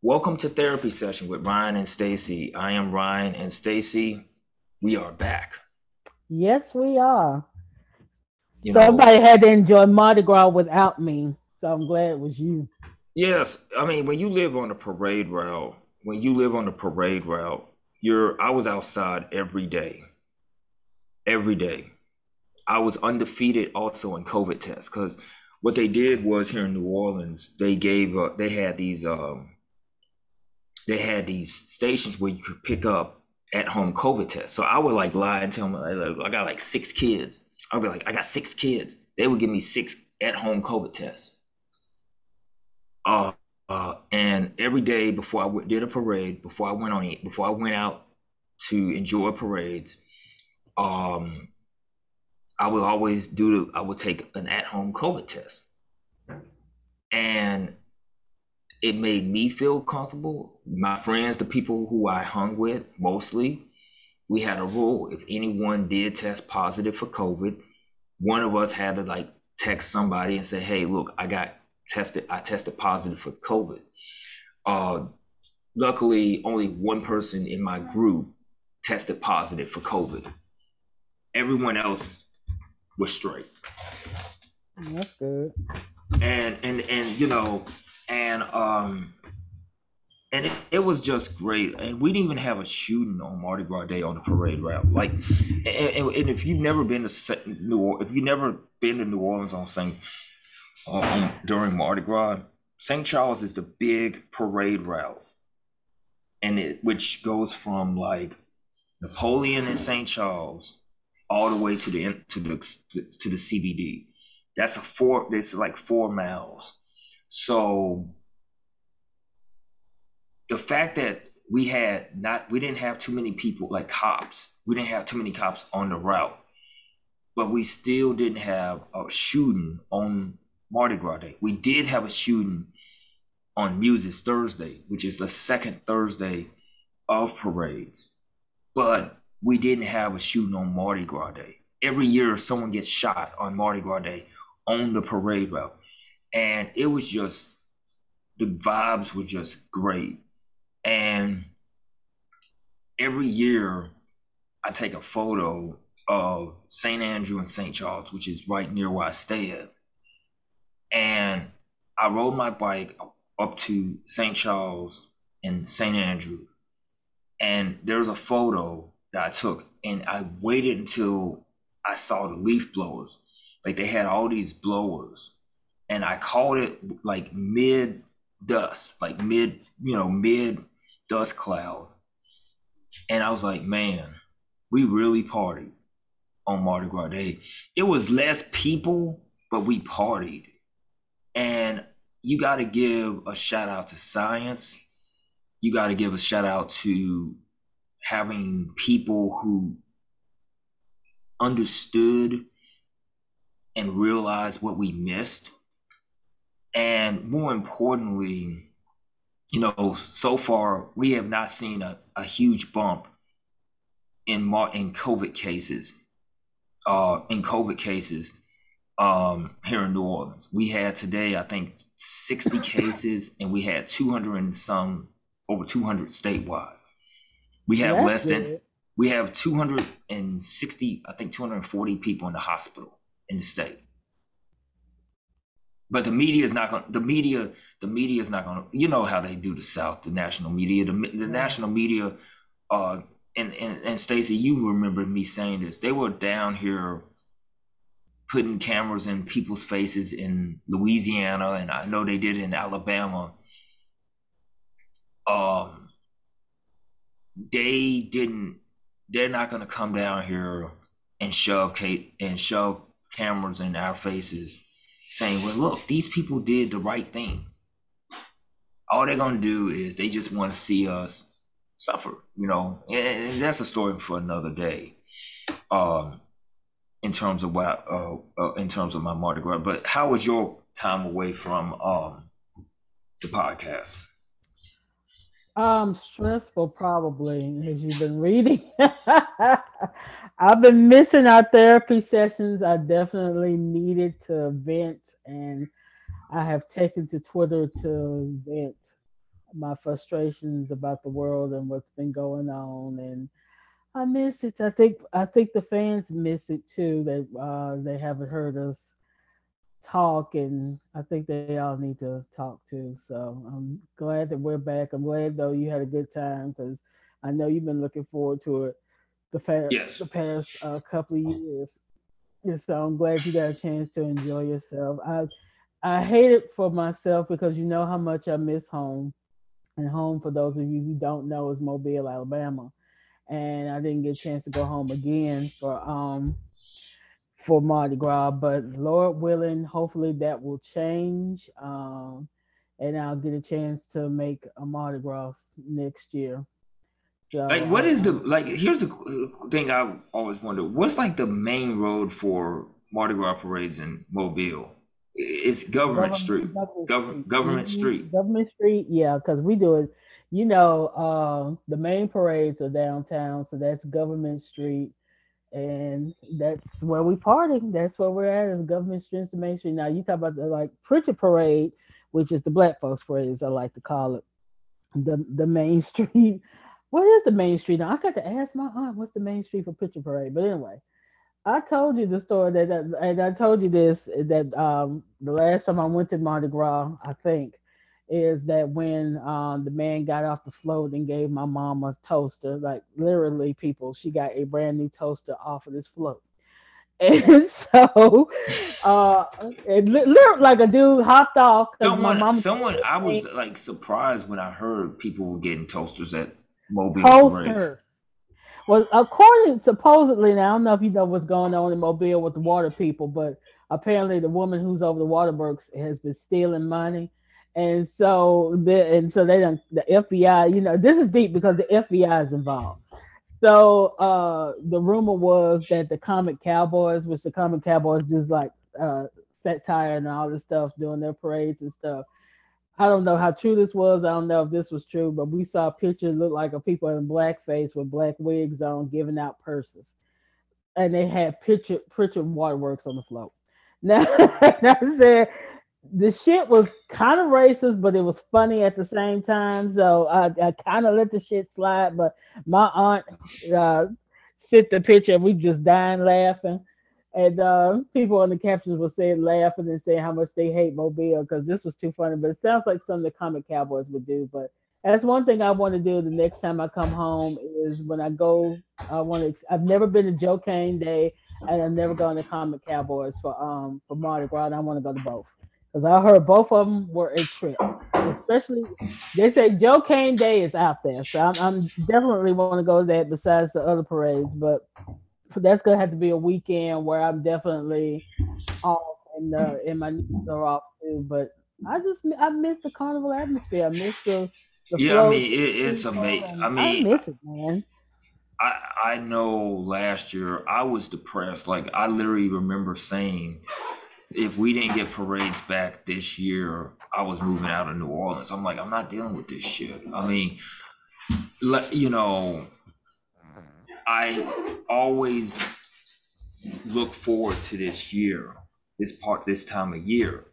Welcome to therapy session with Ryne and Stacey. I am Ryne and Stacey. We are back. Yes, we are. You Somebody know, had to enjoy Mardi Gras without me, so I'm glad it was you. Yes, I mean when you live on the parade route, when you live on the parade route, you're. I was outside every day, every day. I was undefeated also in COVID tests because what they did was here in New Orleans, they gave uh, they had these um, they had these stations where you could pick up at home COVID tests. So I would like lie and tell them I got like six kids. I'd be like, I got six kids. They would give me six at home COVID tests. Uh, uh, and every day before I w- did a parade, before I went on, before I went out to enjoy parades, um, I would always do. The, I would take an at home COVID test, and it made me feel comfortable. My friends, the people who I hung with mostly, we had a rule. If anyone did test positive for COVID, one of us had to like text somebody and say, "Hey, look, I got tested. I tested positive for COVID." Uh, luckily, only one person in my group tested positive for COVID. Everyone else was straight. That's good. And and and you know, and um and it, it, was just great. And we didn't even have a shooting on Mardi Gras Day on the parade route. Like, and, and if you've never been to New Orleans, if you've never been to New Orleans on Saint um, during Mardi Gras, St. Charles is the big parade route, and it which goes from like Napoleon and St. Charles all the way to the to the to the CBD. That's a four. It's like four miles. So the fact that we had not we didn't have too many people like cops we didn't have too many cops on the route but we still didn't have a shooting on mardi gras day. We did have a shooting on Muses thursday which is the second thursday of parades but we didn't have a shooting on mardi gras day. Every year someone gets shot on mardi gras day on the parade route and it was just the vibes were just great and every year, I take a photo of St. Andrew and St. Charles, which is right near where I stay at. And I rode my bike up to St. Charles and St. Andrew. And there's a photo that I took, and I waited until I saw the leaf blowers. Like they had all these blowers, and I caught it like mid dust, like mid, you know, mid dust cloud. And I was like, man, we really partied on Mardi Gras Day. It was less people, but we partied. And you got to give a shout out to science. You got to give a shout out to having people who understood and realized what we missed. And more importantly, you know, so far we have not seen a, a huge bump in mar- in COVID cases. Uh, in COVID cases um, here in New Orleans, we had today, I think, sixty cases, and we had two hundred and some over two hundred statewide. We have That's less than good. we have two hundred and sixty, I think, two hundred and forty people in the hospital in the state but the media is not going the media the media is not going to you know how they do the south the national media the, the national media uh and and, and Stacey you remember me saying this they were down here putting cameras in people's faces in Louisiana and I know they did in Alabama. Um they didn't they're not going to come down here and shove Kate and shove cameras in our faces saying, well, look, these people did the right thing. All they're going to do is they just want to see us suffer, you know, and, and that's a story for another day. Um, in terms of what, uh, uh, in terms of my Mardi Gras, but how was your time away from um, the podcast? Um, stressful probably, as you've been reading. I've been missing our therapy sessions. I definitely needed to vent, and I have taken to Twitter to vent my frustrations about the world and what's been going on, and I miss it. I think I think the fans miss it too. That uh, they haven't heard us talk, and I think they all need to talk too. So I'm glad that we're back. I'm glad though you had a good time because I know you've been looking forward to it the, fa- yes. the past uh, couple of years. And so I'm glad you got a chance to enjoy yourself. I I hate it for myself because you know how much I miss home. And home, for those of you who don't know, is Mobile, Alabama. And I didn't get a chance to go home again for um for Mardi Gras, but Lord willing, hopefully that will change. Um, and I'll get a chance to make a Mardi Gras next year. So, like, what is the like? Here's the thing I always wonder: what's like the main road for Mardi Gras parades in Mobile? It's Government, government Street. Government, Gov- government Street. Government Street, yeah, because we do it. You know, uh, the main parades are downtown, so that's Government Street, and that's where we party. That's where we're at. Is Government Street to Main Street. Now you talk about the like Prichard Parade, which is the Black folks parade, as I like to call it. The the Main Street what is the main street now? I got to ask my aunt what's the main street for Prichard Parade. But anyway, I told you the story that, that and I told you this that um the last time I went to Mardi Gras, I think, is that when um the man got off the float and gave my mom a toaster, like literally people, she got a brand new toaster off of this float. And so, uh, it looked like a dude hopped off. Someone, someone, I was like surprised when I heard people were getting toasters at Mobile Race. Well, according supposedly, now I don't know if you know what's going on in Mobile with the water people, but apparently the woman who's over the water works has been stealing money, and so the and so they don't the FBI. You know, this is deep because the FBI is involved. So uh, the rumor was that the comic cowboys, which the comic cowboys just like uh, satire and all this stuff, doing their parades and stuff, I don't know how true this was. I don't know if this was true, but we saw pictures look like of people in blackface with black wigs on giving out purses. And they had picture Prichard Waterworks on the float. Now I said the shit was kind of racist, but it was funny at the same time. So I, I kind of let the shit slide. But my aunt uh, sent the picture and we just dying laughing. And uh, people on the captions will say laugh and then say how much they hate Mobile because this was too funny. But it sounds like something the comic cowboys would do. But that's one thing I want to do the next time I come home is when I go. I want to. I've never been to Joe Cain Day, and I've never gone to Comic Cowboys for um for Mardi Gras. And I want to go to both because I heard both of them were a trip. Especially, they say Joe Cain Day is out there, so I'm, I'm definitely want to go to that besides the other parades. But that's gonna have to be a weekend where I'm definitely off and uh, and my knees are off too. But I just I miss the carnival atmosphere. I miss the, the yeah. I mean, it, it's amazing. I mean, I miss it, man. I I know last year I was depressed. Like I literally remember saying, if we didn't get parades back this year, I was moving out of New Orleans. I'm like, I'm not dealing with this shit. I mean, you know I always look forward to this year, this part, this time of year.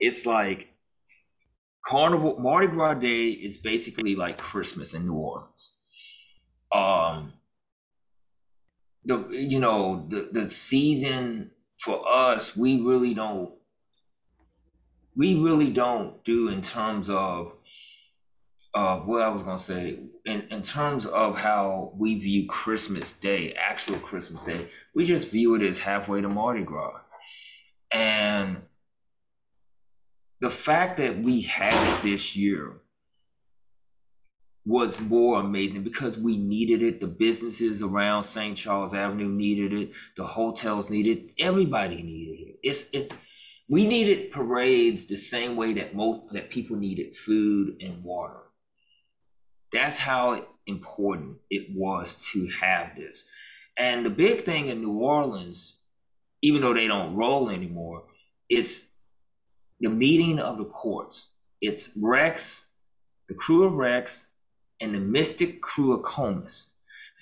It's like Carnival, Mardi Gras Day is basically like Christmas in New Orleans. Um, the you know the the season for us, we really don't, we really don't do in terms of uh, what I was gonna say in in terms of how we view Christmas Day, actual Christmas Day, we just view it as halfway to Mardi Gras, and the fact that we had it this year was more amazing because we needed it. The businesses around St. Charles Avenue needed it. The hotels needed it. Everybody needed it. It's it's we needed parades the same way that most that people needed food and water that's how important it was to have this. And the big thing in New Orleans, even though they don't roll anymore, is the meeting of the courts. It's Rex, the krewe of Rex, and the mystic krewe of Comus.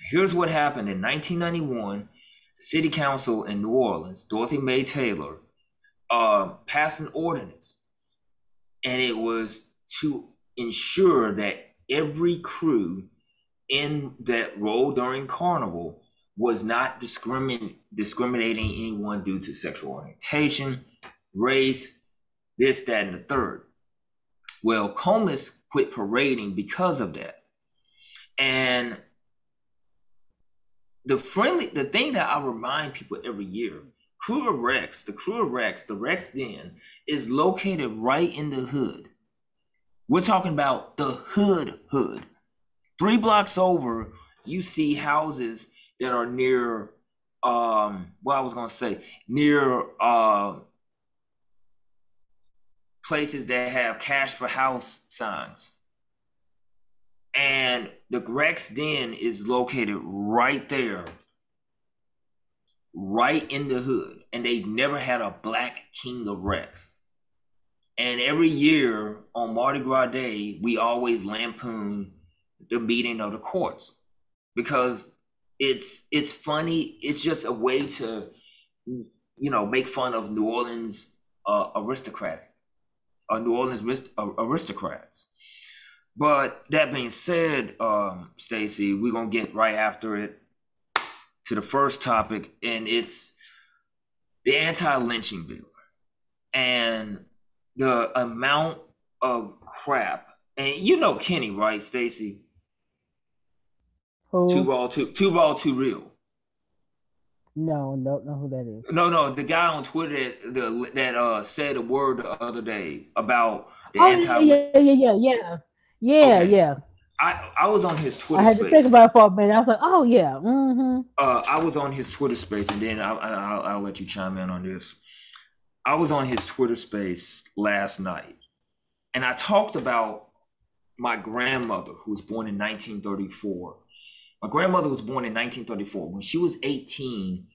Here's what happened in 1991. The city council in New Orleans, Dorothy Mae Taylor, uh, passed an ordinance, and it was to ensure that every krewe in that role during carnival was not discrimin- discriminating anyone due to sexual orientation, race, this, that, and the third. Well, Comus quit parading because of that. And the friendly, the thing that I remind people every year, Krewe of Rex, the Krewe of Rex, the Rex Den, is located right in the hood. We're talking about the hood hood. Three blocks over, you see houses that are near um what I was gonna say, near uh places that have cash for house signs. And the Rex Den is located right there, right in the hood. And they've never had a black king of Rex. And every year on Mardi Gras Day, we always lampoon the meeting of the courts because it's it's funny. It's just a way to you know make fun of New Orleans uh, aristocratic, uh, New Orleans uh, aristocrats. But that being said, um, Stacey, we're gonna get right after it to the first topic, and it's the anti-lynching bill and the amount of crap. And you know Kenny, right, Stacey? Who? Two ball, two two ball, two real. No, don't know who that is. No, no, the guy on Twitter that the, that uh said a word the other day about the Oh anti. yeah, yeah, yeah, yeah, yeah, yeah, Okay. yeah. I I was on his Twitter I had to space. think about it for a minute. I was like, oh yeah, mm-hmm. uh, I was on his Twitter space, and then I, I, I'll, I'll let you chime in on this. I was on his Twitter space last night, and I talked about my grandmother, who was born in 1934. My grandmother was born in 1934. When she was 18,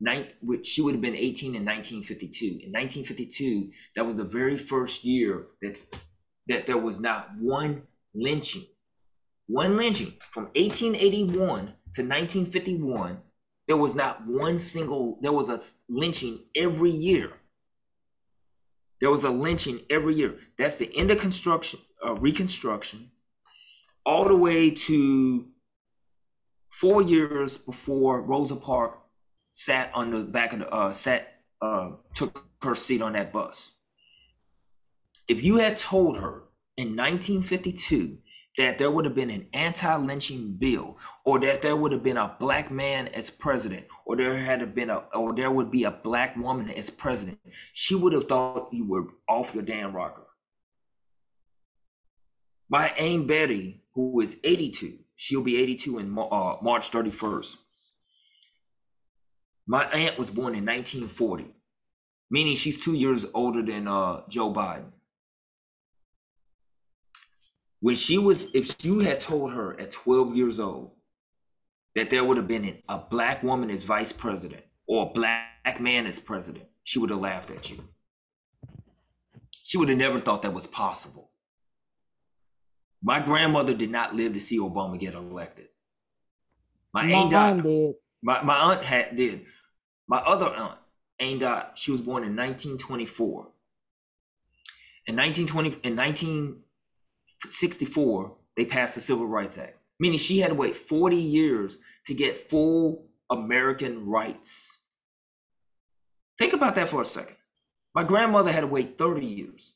nine, which she would have been 18 in 1952. In 1952, that was the very first year that that there was not one lynching one lynching from 1881 to 1951 there was not one single there was a lynching every year there was a lynching every year. That's the end of construction uh, reconstruction all the way to four years before rosa parks sat on the back of the uh sat uh took her seat on that bus. If you had told her in 1952 that there would have been an anti-lynching bill or that there would have been a black man as president or there had been a or there would be a black woman as president she would have thought you were off your damn rocker. My aunt betty who is 82 she'll be 82 in uh, march 31st my aunt was born in 1940 meaning she's two years older than uh, joe biden when she was if you had told her at 12 years old that there would have been a black woman as vice president or a black man as president she would have laughed at you she would have never thought that was possible my grandmother did not live to see obama get elected my, My aunt died did. my, my aunt had did. My other aunt, Aunt Dot, she was born in 1924. In 1920, in 1964, they passed the Civil Rights Act, meaning she had to wait 40 years to get full American rights. Think about that for a second. My grandmother had to wait 30 years.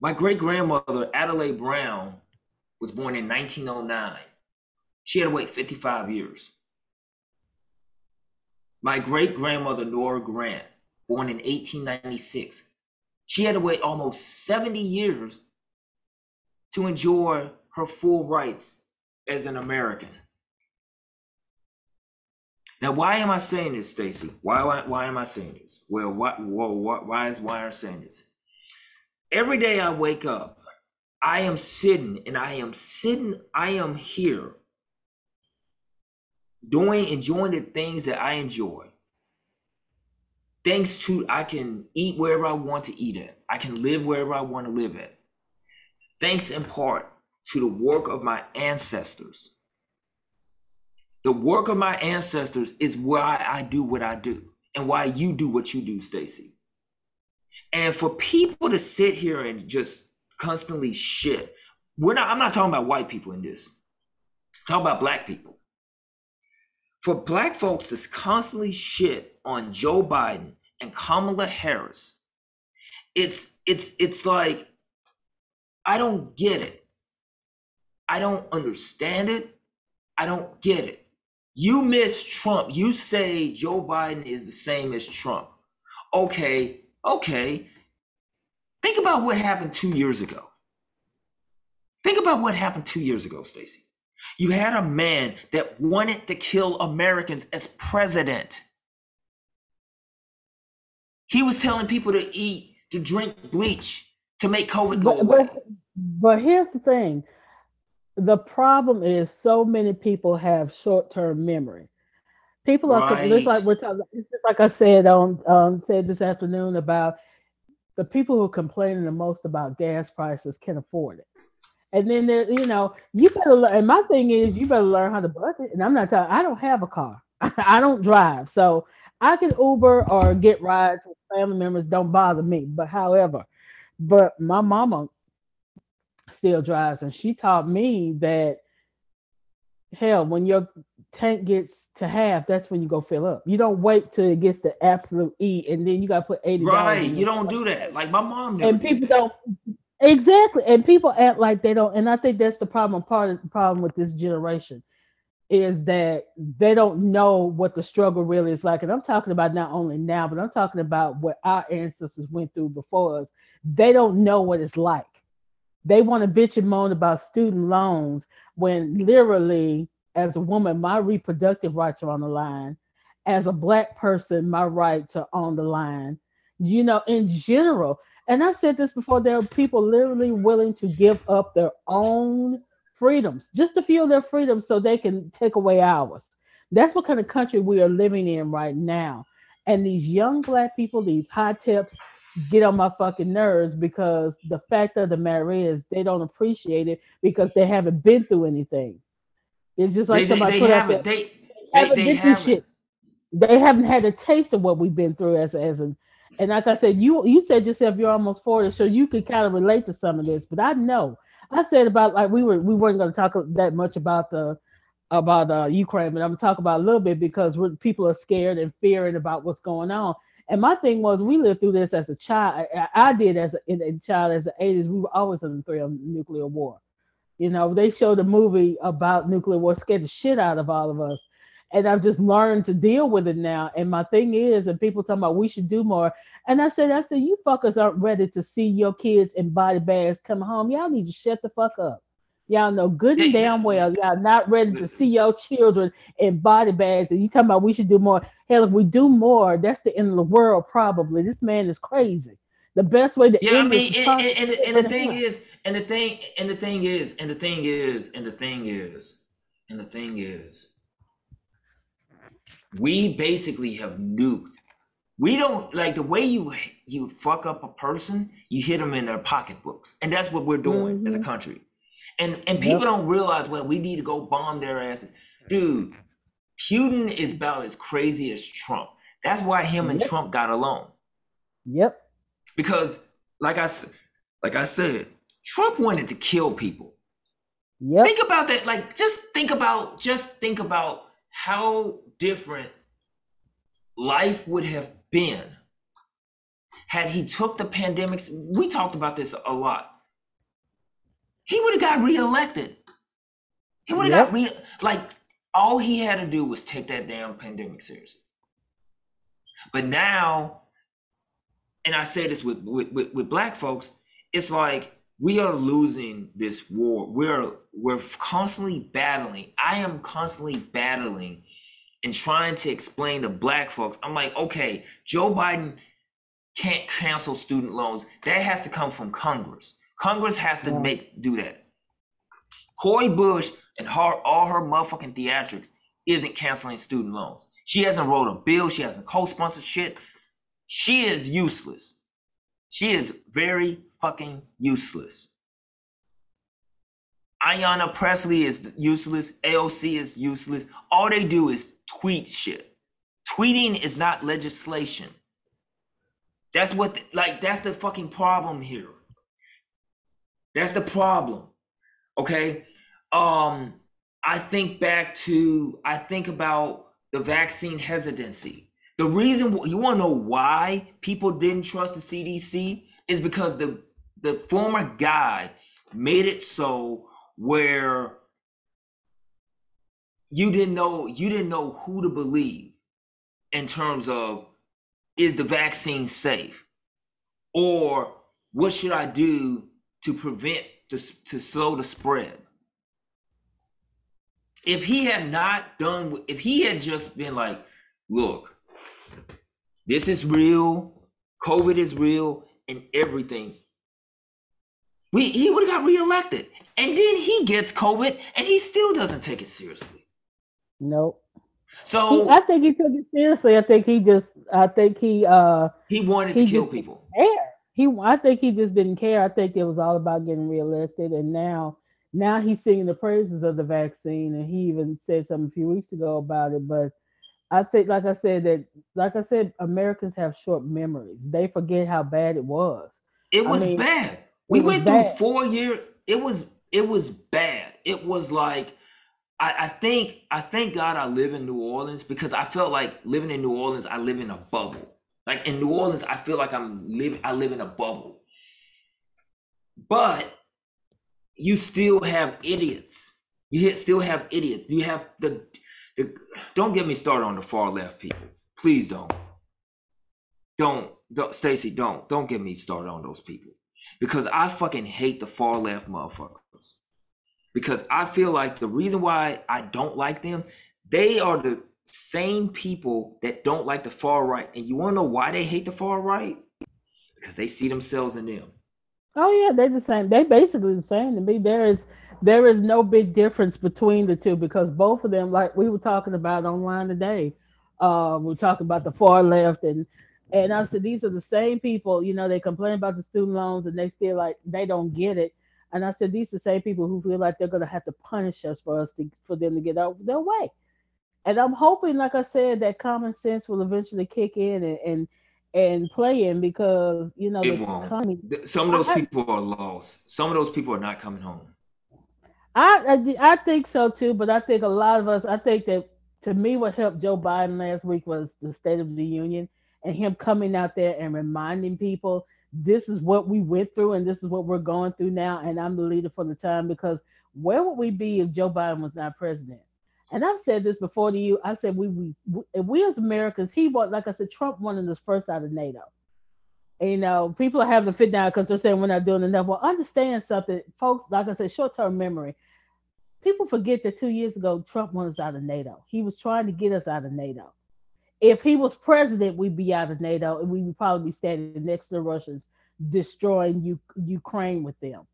My great grandmother, Adelaide Brown, was born in 1909. She had to wait 55 years. My great grandmother, Nora Grant, born in 1896, she had to wait almost 70 years to enjoy her full rights as an American. Now, why am I saying this, Stacey? Why, why, why am I saying this? Well, why, whoa, why, why is why am saying this? Every day I wake up, I am sitting and I am sitting, I am here doing enjoying the things that I enjoy. Thanks to I can eat wherever I want to eat at. I can live wherever I want to live at. Thanks in part to the work of my ancestors. The work of my ancestors is why I do what I do and why you do what you do, Stacey. And for people to sit here and just constantly shit. We're not. I'm not talking about white people in this. I'm about black people. For black folks to constantly shit on Joe Biden and Kamala Harris, it's it's it's like I don't get it. I don't understand it. I don't get it. You miss Trump. You say Joe Biden is the same as Trump. Okay, okay. Think about what happened two years ago. Think about what happened two years ago, Stacey. You had a man that wanted to kill Americans as president. He was telling people to eat, to drink bleach, to make COVID go but, away. But, but here's the thing the problem is so many people have short-term memory. People are right. it's like we're talking. It's just like I said on um, said this afternoon about the people who are complaining the most about gas prices can afford it. And then there, you know, you better. Learn, and my thing is, you better learn how to budget. And I'm not talking. I don't have a car. I don't drive, so I can Uber or get rides with family members. Don't bother me. But however, but my mama still drives, and she taught me that hell, when your tank gets to half, that's when you go fill up. You don't wait till it gets to absolute E, and then you got to put eighty. Right, you don't do that. Like my mom. and people don't. Exactly, and people act like they don't, and I think that's the problem. Part of the problem with this generation is that they don't know what the struggle really is like. And I'm talking about not only now, but I'm talking about what our ancestors went through before us. They don't know what it's like. They want to bitch and moan about student loans when literally, as a woman, my reproductive rights are on the line. As a black person, my rights are on the line. You know, in general. And I said this before, there are people literally willing to give up their own freedoms, just few of their freedoms so they can take away ours. That's what kind of country we are living in right now. And these young black people, these hoteps, get on my fucking nerves because the fact of the matter is they don't appreciate it because they haven't been through anything. It's just like they, somebody they, put they up haven't, they, they haven't they, been through shit. They haven't had a taste of what we've been through as as an and like I said, you you said yourself you're almost 40, so you could kind of relate to some of this. But I know I said about like we were we weren't going to talk that much about the about uh, Ukraine, but I'm gonna talk about a little bit because people are scared and fearing about what's going on. And my thing was, we lived through this as a child. I, I did as a, a, child, as the 80s. We were always in the threat of nuclear war. You know, they showed a movie about nuclear war, scared the shit out of all of us. And I've just learned to deal with it now. And my thing is, and people talking about we should do more. And I said, I said, you fuckers aren't ready to see your kids in body bags coming home. Y'all need to shut the fuck up. Y'all know good and damn well y'all not ready to see your children in body bags. And you talking about we should do more. Hell, if we do more, that's the end of the world, probably. This man is crazy. The best way to yeah, I mean, and, and, and, and the thing is, and the thing, and the thing is, and the thing is, and the thing is, and the thing is, we basically have nuked. We don't like the way you you fuck up a person. You hit them in their pocketbooks, and that's what we're doing mm-hmm. as a mm-hmm. country. And and people yep. don't realize well, we need to go bomb their asses, dude. Putin is about as crazy as Trump. That's why him and Trump got along. Yep. Because like I like I said, Trump wanted to kill people. Yep. Think about that. Like just think about just think about how different life would have been had he took the pandemics. We talked about this a lot. He would have got reelected. He would have yep. got re like all he had to do was take that damn pandemic seriously. But now, and I say this with, with, with, with black folks, it's like we are losing this war. We're we're constantly battling. I am constantly battling and trying to explain to black folks. I'm like, okay, Joe Biden can't cancel student loans. That has to come from Congress. Congress has to make do that. Cori Bush and her all her motherfucking theatrics isn't canceling student loans. She hasn't wrote a bill. She hasn't co-sponsored shit. She is useless. She is very fucking useless. Ayanna Pressley is useless. AOC is useless. All they do is tweet shit. Tweeting is not legislation. That's what, the, like, that's the fucking problem here. That's the problem. Okay. Um, I think back to I think about the vaccine hesitancy. The reason you want to know why people didn't trust the CDC is because the the former guy made it so where you didn't know you didn't know who to believe in terms of is the vaccine safe or what should I do to prevent this to slow the spread if he had not done if he had just been like look this is real covid is real and everything we he would have got reelected and then he gets covid and he still doesn't take it seriously Nope. so He, I think he took it seriously. I think he just. I think he. uh he wanted he to kill people care. He. I think he just didn't care. I think it was all about getting reelected, and now. Now he's singing the praises of the vaccine, and he even said something a few weeks ago about it. But I think, like I said, that like I said, Americans have short memories. They forget how bad it was. It I was mean, bad. We went through bad. four year. It was it was bad. It was like I, I think I thank God I live in New Orleans because I felt like living in New Orleans. I live in a bubble. Like in New Orleans, I feel like I'm living. I live in a bubble. But you still have idiots. You still have idiots. You have the the. Don't get me started on the far left people. Please don't. Don't, don't Stacey, don't. Don't get me started on those people. Because I fucking hate the far left motherfuckers. Because I feel like the reason why I don't like them, they are the same people that don't like the far right. And you want to know why they hate the far right? Because they see themselves in them. Oh yeah, they're the same. They basically the same to me. There is there is no big difference between the two because both of them, like we were talking about online today, uh, we are talking about the far left and and I said these are the same people. You know, they complain about the student loans and they still like they don't get it. And I said these are the same people who feel like they're gonna have to punish us for us to for them to get out their way. And I'm hoping, like I said, that common sense will eventually kick in and and, and play in because you know It won't. Th- Some of those I- people are lost. Some of those people are not coming home. I, I I think so too, but I think a lot of us. I think that to me, what helped Joe Biden last week was the State of the Union and him coming out there and reminding people this is what we went through and this is what we're going through now, and I'm the leader for the time. Because where would we be if Joe Biden was not president? And I've said this before to you. I said we we if we as Americans, he was like I said, Trump wanted us first out of NATO. And, you know, people are having to fit down because they're saying we're not doing enough. Well, understand something, folks. Like I said, short-term memory people forget that two years ago Trump wanted us out of NATO. He was trying to get us out of NATO. If he was president, we'd be out of NATO, and we would probably be standing next to the Russians, destroying U- Ukraine with them.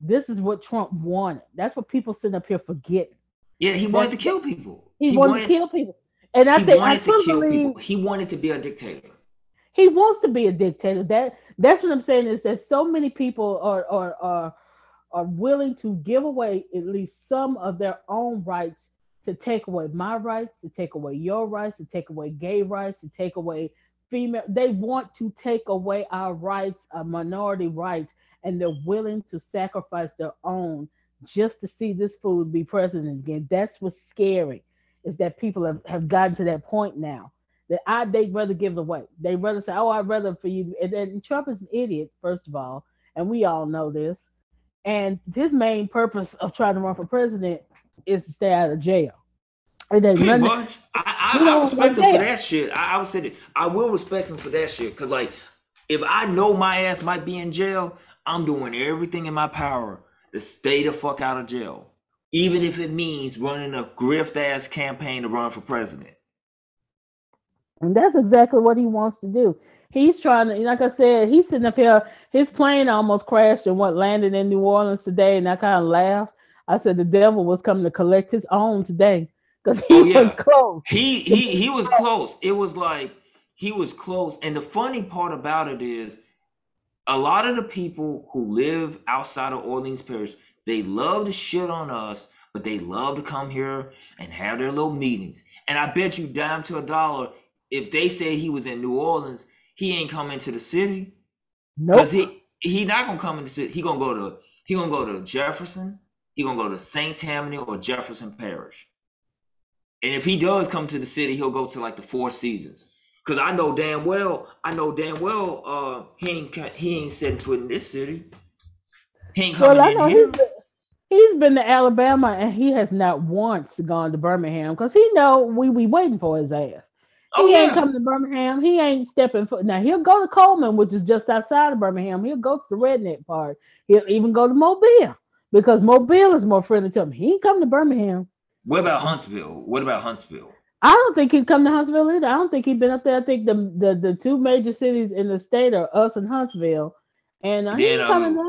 This is what Trump wanted. That's what people sitting up here forgetting. Yeah, he wanted to kill people. He, wanted, to kill people, and I he think I to kill believe people. He wanted to be a dictator. he wants to be a dictator. That that's what I'm saying is that so many people are are are are willing to give away at least some of their own rights to take away my rights, to take away your rights, to take away gay rights, to take away female. They want to take away our rights, our minority rights, and they're willing to sacrifice their own just to see this fool be president again. That's what's scary, is that people have, have gotten to that point now that I they'd rather give it away. They'd rather say, "Oh, I'd rather for you." And then Trump is an idiot, first of all, and we all know this. And his main purpose of trying to run for president is to stay out of jail. Pretty nothing- much. I, I, I respect him for that. that shit. I, I would say that I will respect him for that shit. Cause like, if I know my ass might be in jail, I'm doing everything in my power to stay the fuck out of jail, even if it means running a grift ass campaign to run for president. And that's exactly what he wants to do. He's trying to, like I said, he's sitting up here. His plane almost crashed and what landed in New Orleans today, and I kind of laughed. I said the devil was coming to collect his own today because he Oh, yeah. was close. He he he was close. It was like he was close. And the funny part about it is a lot of the people who live outside of Orleans Parish, they love to shit on us, but they love to come here and have their little meetings. And I bet you dime to a dollar, if they say he was in New Orleans, he ain't coming to the city. Nope. Because he he not gonna come in the city. He gonna go to He gonna go to Jefferson. He gonna go to Saint Tammany or Jefferson Parish. And if he does come to the city, he'll go to like the Four Seasons. Cause I know damn well, I know damn well, uh, he ain't he ain't setting foot in this city. He ain't coming well, in here. He's been, he's been to Alabama and he has not once gone to Birmingham because he know we we waiting for his ass. Oh, he yeah. ain't coming to Birmingham. He ain't stepping foot. Now he'll go to Cullman, which is just outside of Birmingham. He'll go to the redneck part. He'll even go to Mobile because Mobile is more friendly to him. He ain't coming to Birmingham. What about Huntsville? What about Huntsville? I don't think he'd come to Huntsville either. I don't think he'd been up there. I think the the, the two major cities in the state are us and Huntsville, and uh, he's coming um,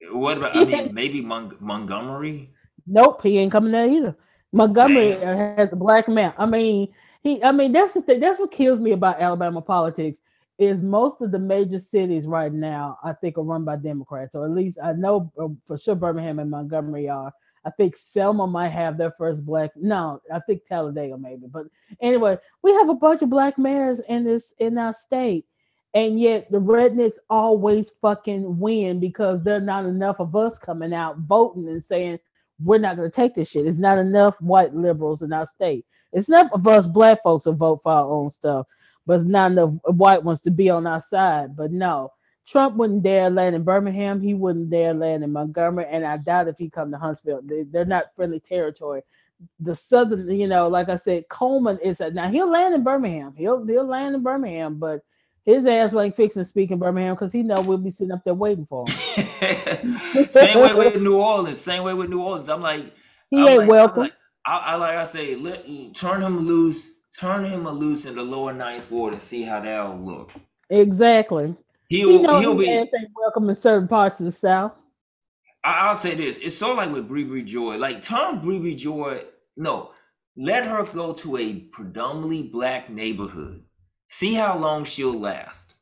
there. What about? I mean, maybe Mon- Montgomery. Nope, he ain't coming there either. Montgomery Damn. has a black man. I mean, he. I mean, that's the thing. That's what kills me about Alabama politics is most of the major cities right now. I think are run by Democrats, or at least I know uh, for sure Birmingham and Montgomery are. I think Selma might have their first black. No, I think Talladega maybe. But anyway, we have a bunch of black mayors in this in our state, and yet the rednecks always fucking win because there's not enough of us coming out voting and saying we're not going to take this shit. It's not enough white liberals in our state. It's not enough of us black folks to vote for our own stuff, but it's not enough white ones to be on our side. But no, Trump wouldn't dare land in Birmingham. He wouldn't dare land in Montgomery, and I doubt if he come to Huntsville. They, are not friendly territory. The southern, you know, like I said, Cullman is a, now he'll land in Birmingham. He'll he'll land in Birmingham, but his ass ain't fixing speaking Birmingham because he know we'll be sitting up there waiting for him. same way with New Orleans. Same way with New Orleans. I'm like, he I'm ain't like, welcome. Like, I, I, like I say, let, turn him loose. Turn him loose in the lower ninth ward and see how that'll look. Exactly. He'll he he'll be welcome in certain parts of the South. I, will say this: it's so like with Bree Bree Joy. Like Tom Bree Bree Joy, no, let her go to a predominantly black neighborhood. See how long she'll last.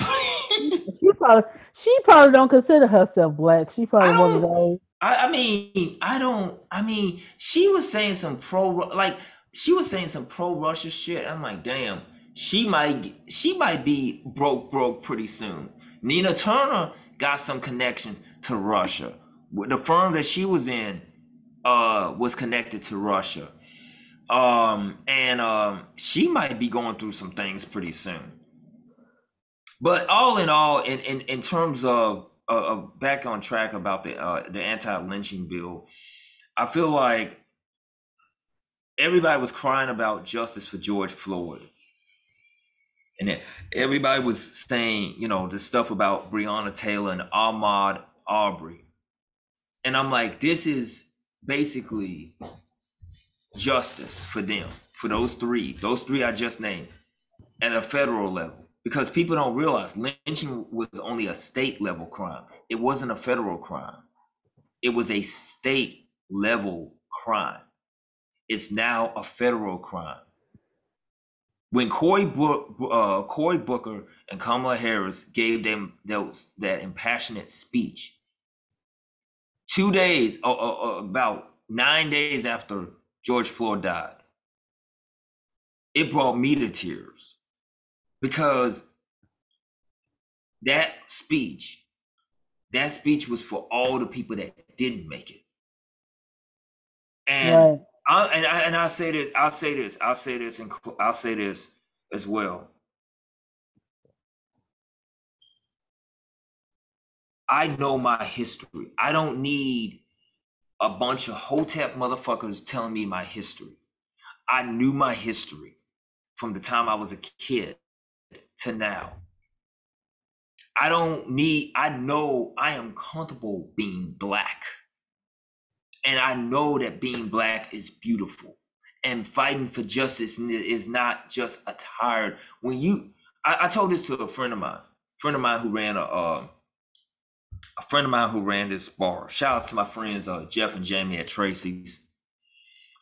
she probably she probably don't consider herself black. She probably one of those. I, I mean, I don't. I mean, she was saying some pro like she was saying some pro Russia shit. I'm like, damn she might she might be broke broke pretty soon. Nina Turner got some connections to Russia. The firm that she was in uh, was connected to Russia. Um, and um, she might be going through some things pretty soon. But all in all, in in, in terms of uh, back on track about the uh, the anti lynching bill, I feel like everybody was crying about justice for George Floyd and everybody was saying, you know, the stuff about Breonna Taylor and Ahmaud Arbery. And I'm like, this is basically justice for them, for those three, those three I just named, at a federal level. Because people don't realize lynching was only a state level crime. It wasn't a federal crime. It was a state level crime. It's now a federal crime when Cory, uh, Cory Booker and Kamala Harris gave them those, that impassionate speech, two days, uh, uh, about nine days after George Floyd died, it brought me to tears because that speech, that speech was for all the people that didn't make it. And right. I, and I, and I'll say this. I'll say this. I'll say this, and I'll say this as well. I know my history. I don't need a bunch of hotep motherfuckers telling me my history. I knew my history from the time I was a kid to now. I don't need, I know I am comfortable being black. And I know that being black is beautiful. And fighting for justice is not just a tired. When you, I, I told this to a friend of mine, friend of mine who ran a, uh, a friend of mine who ran this bar. Shout out to my friends uh, Jeff and Jamie at Tracey's.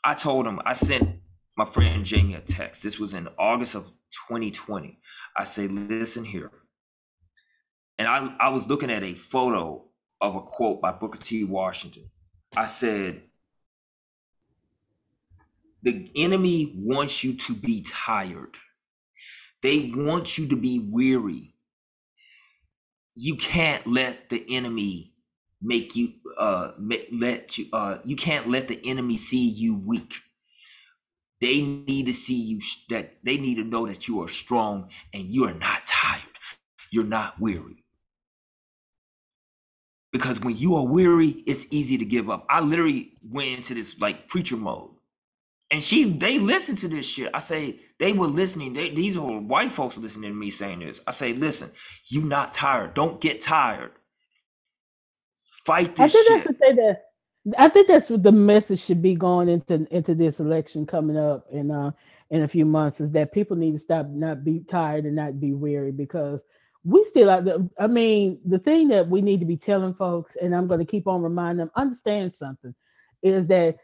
I told him I sent my friend Jamie a text. This was in August of 2020. I say, listen here. And I, I was looking at a photo of a quote by Booker T. Washington. I said, the enemy wants you to be tired. They want you to be weary. you can't let the enemy make you uh let you uh you can't let the enemy see you weak they need to see you that they need to know that you are strong and you are not tired you're not weary because when you are weary it's easy to give up. I literally went into this like preacher mode. And she they listen to this shit. I say they were listening. They, these are white folks listening to me saying this. I say listen you not tired. Don't get tired. Fight this I think shit. That's that, I think that's what the message should be going into into this election coming up in uh in a few months is that people need to stop not be tired and not be weary because we still I mean the thing that we need to be telling folks and I'm going to keep on reminding them understand something is that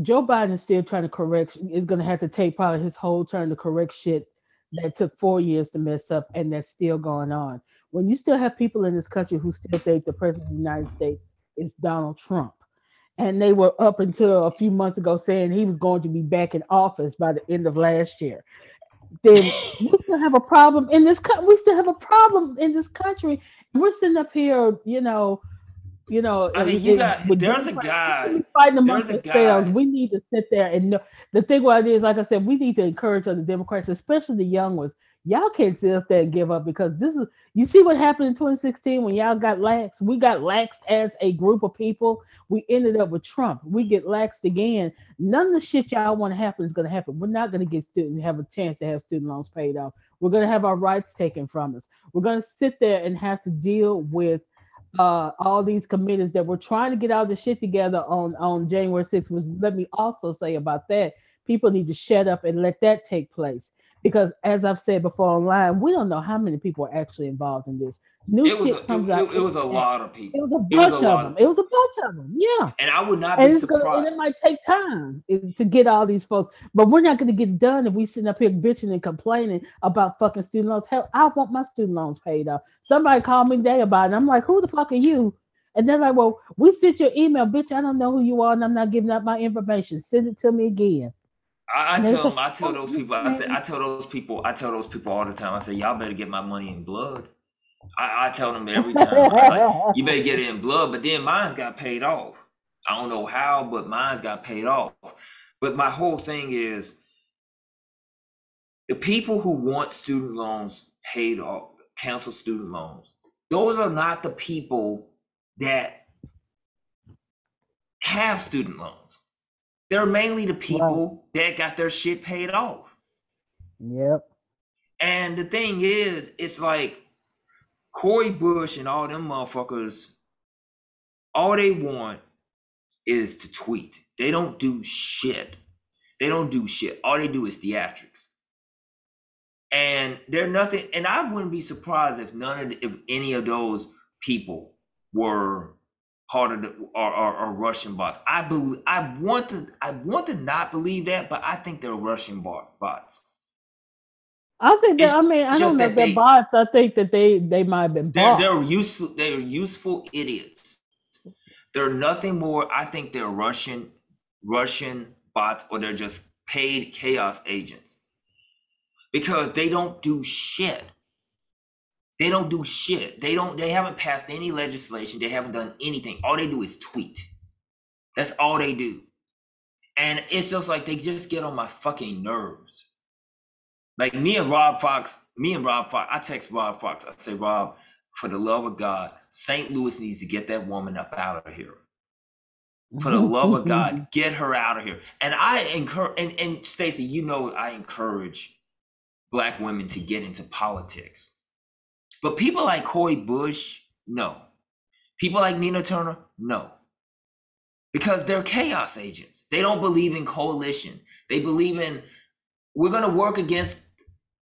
Joe Biden is still trying to correct is going to have to take probably his whole turn to correct shit that took 4 years to mess up and that's still going on. When you still have people in this country who still think the president of the United States is Donald Trump, and they were up until a few months ago saying he was going to be back in office by the end of last year, then we still have a problem in this. country. we still have a problem in this country. We're sitting up here, you know, you know. I mean, you got there's a guy fighting amongst themselves. We need to sit there and know. The thing about it is, like I said, we need to encourage other Democrats, especially the young ones, y'all can't sit up there and give up because this is you see what happened in 2016 when y'all got lax. We got lax as a group of people. We ended up with Trump. We get laxed again. None of the shit y'all want to happen is going to happen. We're not going to get students have a chance to have student loans paid off. We're going to have our rights taken from us. We're going to sit there and have to deal with uh, all these committees that we're trying to get all the shit together on on January 6th. Was let me also say about that. People need to shut up and let that take place because as I've said before online, we don't know how many people are actually involved in this. New it shit a, comes it, out. It, it was a lot of people. It was a bunch was a of them. Of it was a bunch of them. Yeah. And I would not and be surprised. Gonna, and it might take time to get all these folks, but we're not going to get done if we sitting up here bitching and complaining about fucking student loans. Hell, I want my student loans paid off. Somebody called me today about it. I'm like, who the fuck are you? And they're like, well, we sent your email, bitch. I don't know who you are, and I'm not giving up my information. Send it to me again. I, I tell them, I tell those people, I say, I tell those people, I tell those people all the time. I say, y'all better get my money in blood. I, I tell them every time, like, you better get it in blood. But then mine's got paid off. I don't know how, but mine's got paid off. But my whole thing is, the people who want student loans paid off, cancel student loans, those are not the people that have student loans. They're mainly the people right. that got their shit paid off. Yep. And the thing is, it's like Cori Bush and all them motherfuckers, all they want is to tweet. They don't do shit. They don't do shit. All they do is theatrics. And they're nothing. And I wouldn't be surprised if none of the, if any of those people were part of the are, are, are Russian bots. I believe I want to I want to not believe that, but I think they're Russian bot, bots. I think that, I mean I don't know if they're they, bots. I think that they they might have been they're, They're useful. They're useful idiots. They're nothing more. I think they're Russian Russian bots, or they're just paid chaos agents because they don't do shit. They don't do shit. They don't they haven't passed any legislation. They haven't done anything. All they do is tweet. That's all they do. And it's just like they just get on my fucking nerves. Like me and Rob Fox, me and Rob Fox, I text Rob Fox. I say, Rob, for the love of God, St. Louis needs to get that woman up out of here. For the love of God, get her out of here. And I encourage and, and Stacey, you know I encourage black women to get into politics. But people like Cori Bush, no. People like Nina Turner, no. Because they're chaos agents. They don't believe in coalition. They believe in we're going to work against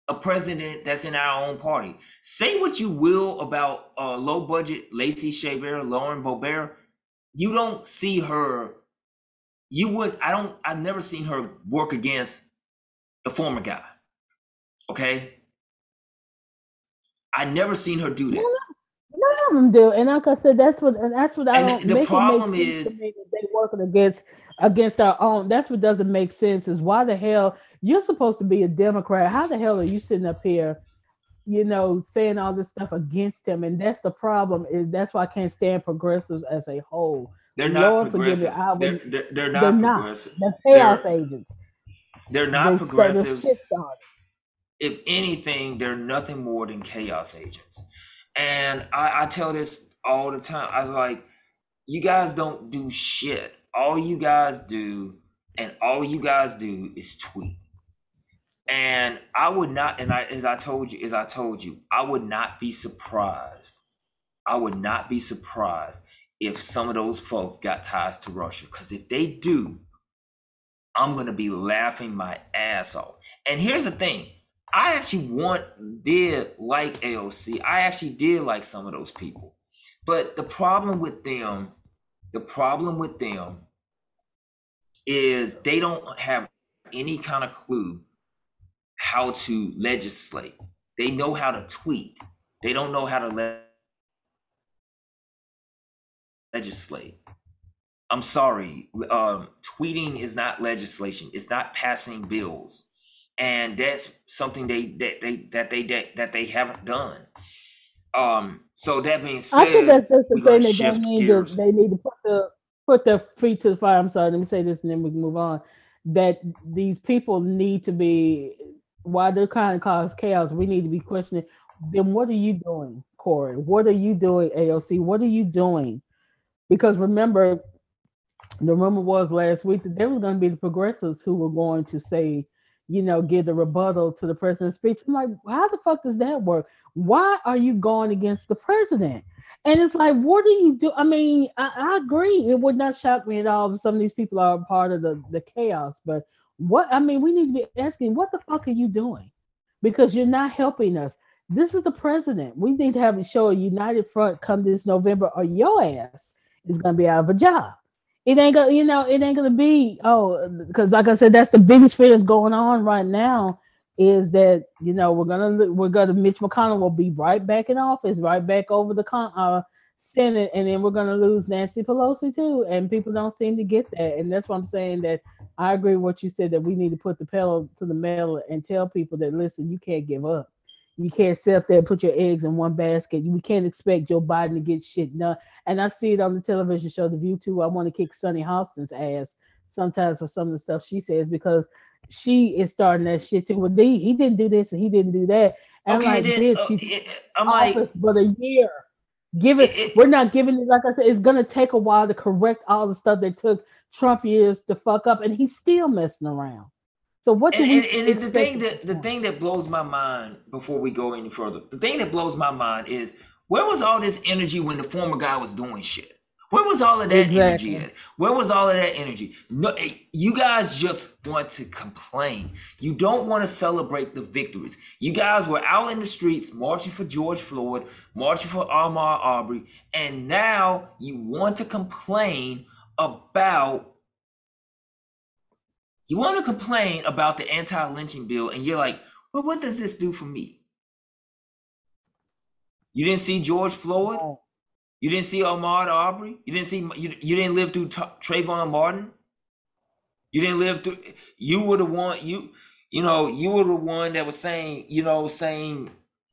a president that's in our own party. Say what you will about uh, low budget Lacey Chabert, Lauren Boebert. You don't see her. You would. I don't. I've never seen her work against the former guy. Okay, I never seen her do that. None of them do, and like I said, that's what and that's what I and don't. The, the problem is they working against against our own. That's what doesn't make sense. Is why the hell you're supposed to be a Democrat? How the hell are you sitting up here you know, saying all this stuff against him, and that's the problem. Is that's why I can't stand progressives as a whole. They're not Lord progressive. They're, they're, they're, not they're progressive. Not. They're chaos agents. They're not they progressives. If anything, they're nothing more than chaos agents. And I, I tell this all the time. I was like, you guys don't do shit. All you guys do, and all you guys do is tweet. And I would not, and I as I told you, as I told you, I would not be surprised. I would not be surprised if some of those folks got ties to Russia. Because if they do, I'm gonna be laughing my ass off. And here's the thing. I actually want did like AOC. I actually did like some of those people. But the problem with them, the problem with them is they don't have any kind of clue how to legislate. They know how to tweet. They don't know how to le- legislate. I'm sorry. Um, tweeting is not legislation. It's not passing bills, and that's something they that they that they that, that they haven't done. Um, so that being said, I think that's just the thing that they need to they need to put the put their feet to the fire. I'm sorry, let me say this and then we can move on. That these people need to be while they're kind of cause chaos, we need to be questioning then what are you doing, Cori? What are you doing, AOC? What are you doing? Because remember, the rumor was last week that there was going to be the progressives who were going to say, you know, give the rebuttal to the president's speech. I'm like, how the fuck does that work? Why are you going against the president? And it's like, what do you do? I mean, I, I, agree. It would not shock me at all if some of these people are part of the, the chaos. But what I mean, we need to be asking, what the fuck are you doing? Because you're not helping us. This is the president. We need to have a show a united front come this November, or your ass is gonna be out of a job. It ain't gonna, you know, it ain't gonna be oh, because like I said, that's the biggest fear that's going on right now is that you know we're gonna we're gonna Mitch McConnell will be right back in office, right back over the con, uh, Senate, and then we're gonna lose Nancy Pelosi too. And people don't seem to get that, and that's why I'm saying that I agree with what you said that we need to put the pedal to the metal and tell people that listen, you can't give up. You can't sit up there and put your eggs in one basket. We can't expect Joe Biden to get shit done. And I see it on the television show The View too. I want to kick Sunny Hostin's ass sometimes for some of the stuff she says because she is starting that shit too. Well, he, he didn't do this and he didn't do that. And okay, I'm like, then, bitch, uh, she's I'm like, but a year. Give it, it, We're not giving it. Like I said, it's gonna take a while to correct all the stuff that took Trump years to fuck up, and he's still messing around. So what do and, we? And, the thing that the thing that blows my mind before we go any further, the thing that blows my mind is where was all this energy when the former guy was doing shit? Where was all of that exactly. energy at? Where was all of that energy? No, eh, you guys just want to complain. You don't want to celebrate the victories. You guys were out in the streets marching for George Floyd, marching for Ahmaud Arbery, and now you want to complain about you want to complain about the anti-lynching bill and you're like, well, what does this do for me? You didn't see George Floyd? You didn't see Ahmaud Arbery. You didn't see you, you didn't live through T- Trayvon Martin. You didn't live through. You were the one. You you know you were the one that was saying you know saying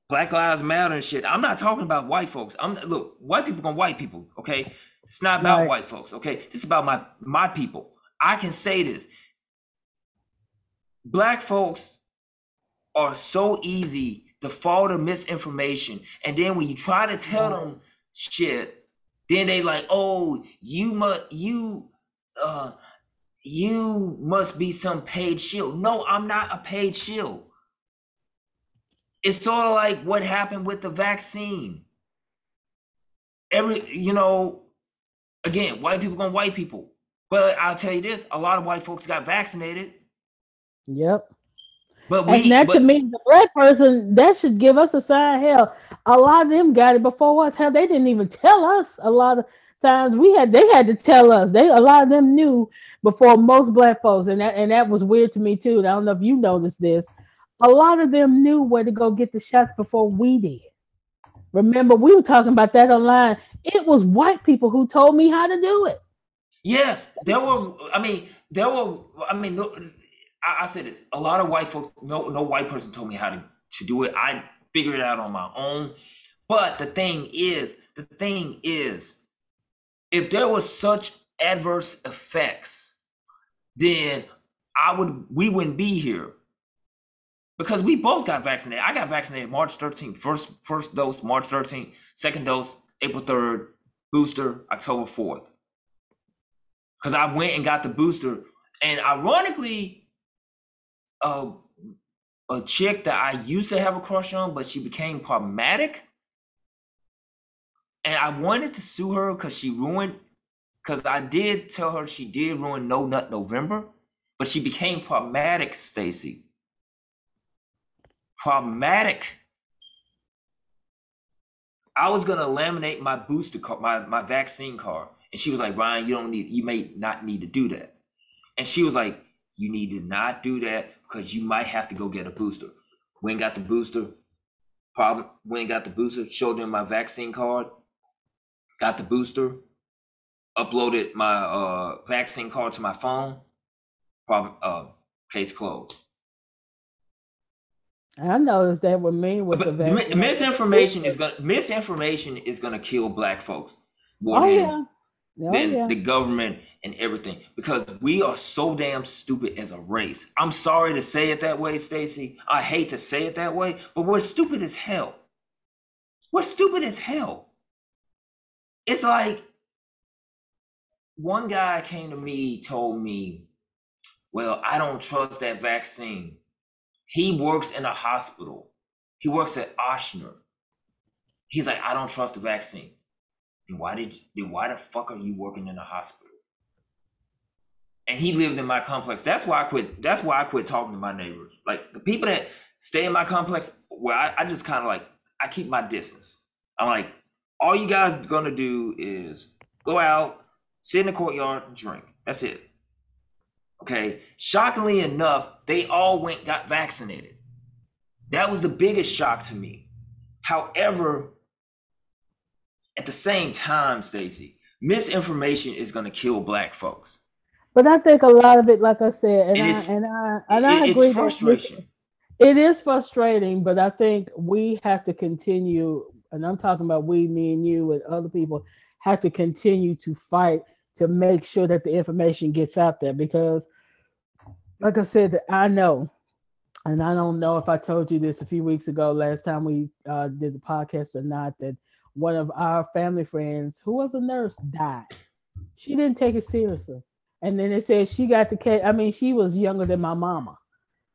Black Lives Matter and shit. I'm not talking about white folks. I'm look white people gonna white people. Okay, it's not about right. white folks. Okay, this is about my my people. I can say this. Black folks are so easy to fall to misinformation, and then when you try to tell them shit. Then they like, oh, you must you uh you must be some paid shield. No, I'm not a paid shield. It's sort of like what happened with the vaccine. Every you know, again, white people going white people. But I'll tell you this: a lot of white folks got vaccinated. Yep. But we, and that but, to me, the black person, that should give us a sign. Hell, a lot of them got it before us. Hell, they didn't even tell us. A lot of times we had, they had to tell us. They, a lot of them knew before most black folks, and that, and that was weird to me too. I don't know if you noticed this. A lot of them knew where to go get the shots before we did. Remember, we were talking about that online. It was white people who told me how to do it. Yes, there were. I mean, there were. I mean, I, I said this. A lot of white folks. No, no white person told me how to to do it. I figured it out on my own. But the thing is, the thing is, if there was such adverse effects, then I would we wouldn't be here. Because we both got vaccinated. I got vaccinated March 13th, first first dose March 13th, second dose April 3rd, booster October 4th. Cuz I went and got the booster and ironically uh, a chick that I used to have a crush on, but she became problematic. And I wanted to sue her because she ruined, because I did tell her she did ruin No Nut November, but she became problematic, Stacey. Problematic. I was gonna laminate my booster card, my, my vaccine card. And she was like, Ryne, you don't need, you may not need to do that. And she was like, you need to not do that because you might have to go get a booster. Ain't got the booster. Problem. Ain't got the booster. Showed them my vaccine card. Got the booster. Uploaded my uh, vaccine card to my phone. Problem. Uh, case closed. I noticed that with me with but the misinformation is gonna misinformation is gonna kill black folks more oh, than yeah oh, than yeah. the government and everything because we are so damn stupid as a race. I'm sorry to say it that way, Stacey. I hate to say it that way, but we're stupid as hell. We're stupid as hell. It's like one guy came to me, told me, Well, I don't trust that vaccine. He works in a hospital, he works at Ochsner. He's like, I don't trust the vaccine. Then why did then why the fuck are you working in a hospital? And he lived in my complex. That's why I quit. That's why I quit talking to my neighbors. Like the people that stay in my complex, where I, I just kind of like I keep my distance. I'm like, all you guys gonna do is go out, sit in the courtyard, drink. That's it. Okay. Shockingly enough, they all went got vaccinated. That was the biggest shock to me. However, at the same time, Stacey, misinformation is going to kill black folks. But I think a lot of it, like I said, and, and I and I and I agree. It's frustration. It is frustrating, but I think we have to continue, and I'm talking about we, me, and you, and other people have to continue to fight to make sure that the information gets out there because, like I said, I know, and I don't know if I told you this a few weeks ago, last time we uh, did the podcast or not, that one of our family friends who was a nurse died. She didn't take it seriously. And then they said she got the case. I mean, she was younger than my mama.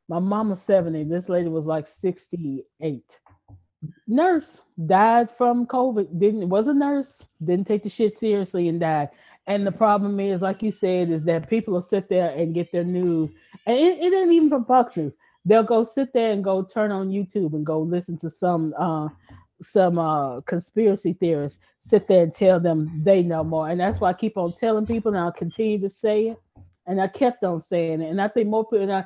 My mama's 70. This lady was like 68. Nurse died from COVID. Didn't was a nurse, didn't take the shit seriously and died. And the problem is, like you said, is that people will sit there and get their news. And it, it ain't even from Fox News. They'll go sit there and go turn on YouTube and go listen to some uh, some uh, conspiracy theorists sit there and tell them they know more. And that's why I keep on telling people and I'll continue to say it. And I kept on saying it. And I think more people, I,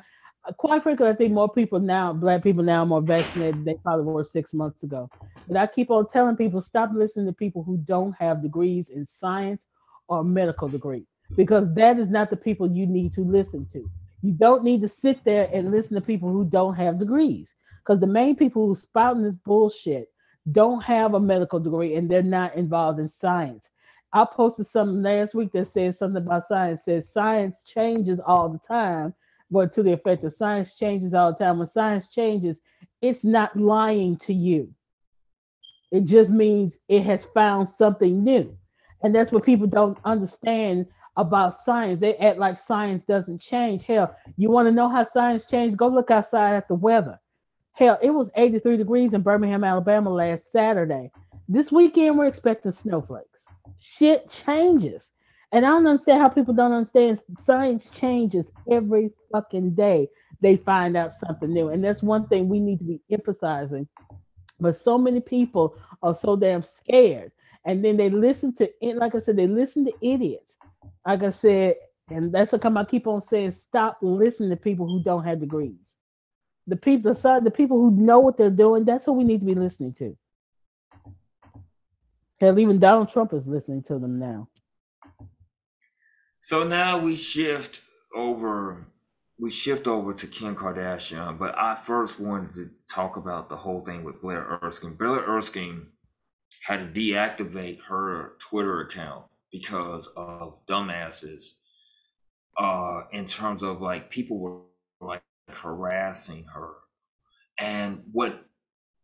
quite frankly, I think more people now, black people now, are more vaccinated than they probably were six months ago. But I keep on telling people stop listening to people who don't have degrees in science or medical degree, because that is not the people you need to listen to. You don't need to sit there and listen to people who don't have degrees, because the main people who spouting this bullshit don't have a medical degree and they're not involved in science. I posted something last week that says something about science, says science changes all the time, but to the effect of science changes all the time. When science changes, it's not lying to you. It just means it has found something new. And that's what people don't understand about science. They act like science doesn't change. Hell, you want to know how science changed? Go look outside at the weather. Hell, it was 83 degrees in Birmingham, Alabama last Saturday. This weekend, we're expecting snowflakes. Shit changes. And I don't understand how people don't understand science changes every fucking day. They find out something new. And that's one thing we need to be emphasizing. But so many people are so damn scared. And then they listen to, like I said, they listen to idiots. Like I said, and that's what I keep on saying stop listening to people who don't have degrees the people the the people who know what they're doing, that's what we need to be listening to. Hell, even Donald Trump is listening to them now. So now we shift over we shift over to Kim Kardashian, but I first wanted to talk about the whole thing with Blair Erskine. Blair Erskine had to deactivate her Twitter account because of dumbasses. Uh, in terms of like people were like harassing her, and what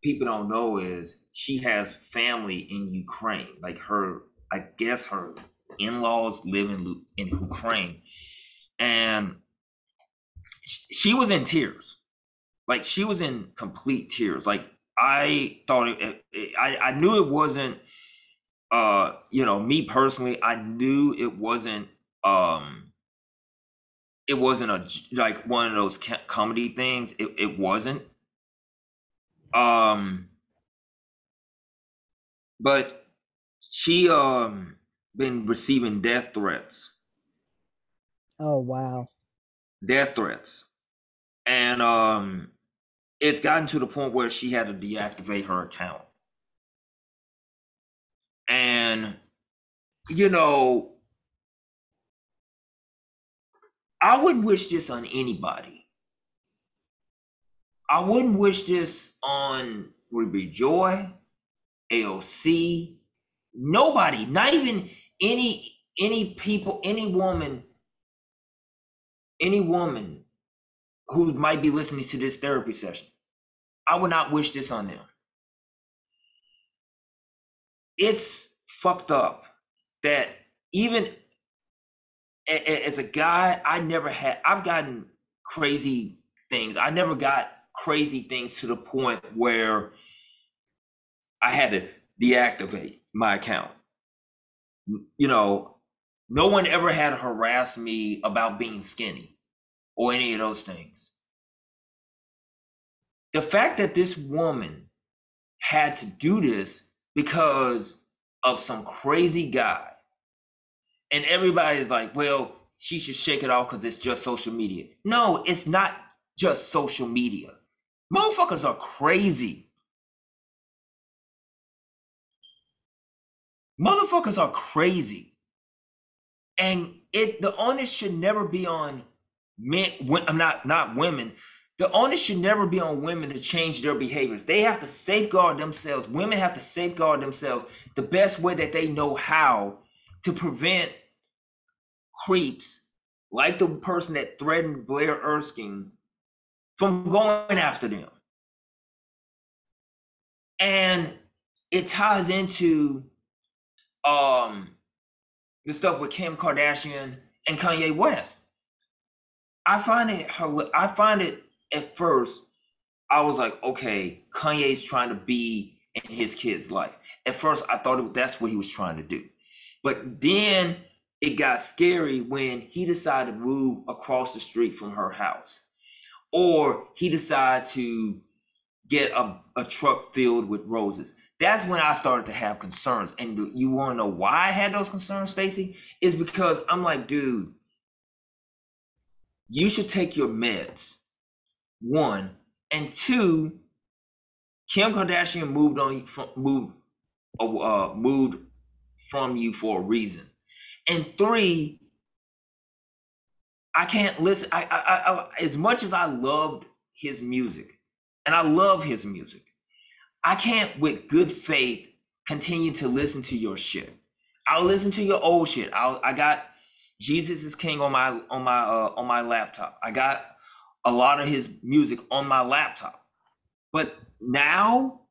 people don't know is she has family in Ukraine. Like her, I guess her in-laws live in in Ukraine, and she was in tears. Like she was in complete tears. Like I thought it, it, I I knew it wasn't uh you know me personally I knew it wasn't um it wasn't a like one of those comedy things it, it wasn't um but she um been receiving death threats oh wow death threats. And um it's gotten to the point where she had to deactivate her account. And you know, I wouldn't wish this on anybody. I wouldn't wish this on Ruby Joy, AOC, nobody, not even any any people, any woman any woman who might be listening to this therapy session, I would not wish this on them. It's fucked up that even as a guy, I never had, I've gotten crazy things. I never got crazy things to the point where I had to deactivate my account. You know, no one ever had harassed me about being skinny or any of those things. The fact that this woman had to do this because of some crazy guy, and everybody's like, well, she should shake it off because it's just social media. No, it's not just social media. Motherfuckers are crazy. Motherfuckers are crazy. And it the onus should never be on men. I'm not not women. The onus should never be on women to change their behaviors. They have to safeguard themselves. Women have to safeguard themselves the best way that they know how to prevent creeps like the person that threatened Blair Erskine from going after them. And it ties into um the stuff with Kim Kardashian and Kanye West. I find it I find it at first I was like, okay, Kanye's trying to be in his kid's life. At first I thought that's what he was trying to do. But then it got scary when he decided to move across the street from her house. Or he decided to get a, a truck filled with roses that's when I started to have concerns. And you want to know why I had those concerns, Stacey? Is because I'm like, dude, you should take your meds. One and two, Kim Kardashian moved on moved uh, moved from you for a reason. And three, I can't listen. I, I, I as much as I loved his music, and I love his music. I can't, with good faith, continue to listen to your shit. I'll listen to your old shit. I'll, I got Jesus is King on my on my uh, on my laptop. I got a lot of his music on my laptop. But now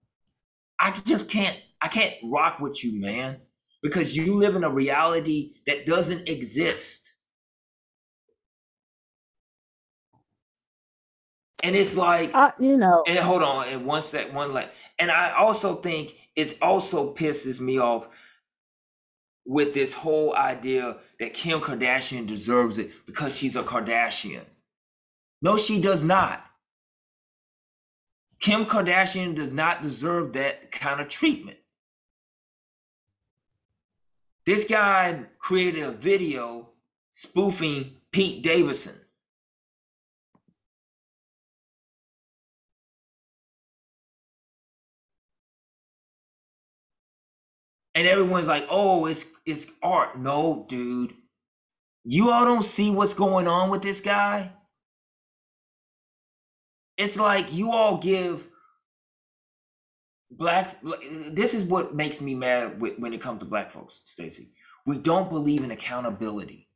I just can't I can't rock with you, man, because you live in a reality that doesn't exist. And it's like, uh, you know, and hold on, and one sec, one like, and I also think it's also pisses me off with this whole idea that Kim Kardashian deserves it because she's a Kardashian. No, she does not. Kim Kardashian does not deserve that kind of treatment. This guy created a video spoofing Pete Davidson. and everyone's like, "Oh, it's it's art." No, dude, you all don't see what's going on with this guy. it's like you all give black this is what makes me mad when it comes to black folks Stacey. We don't believe in accountability.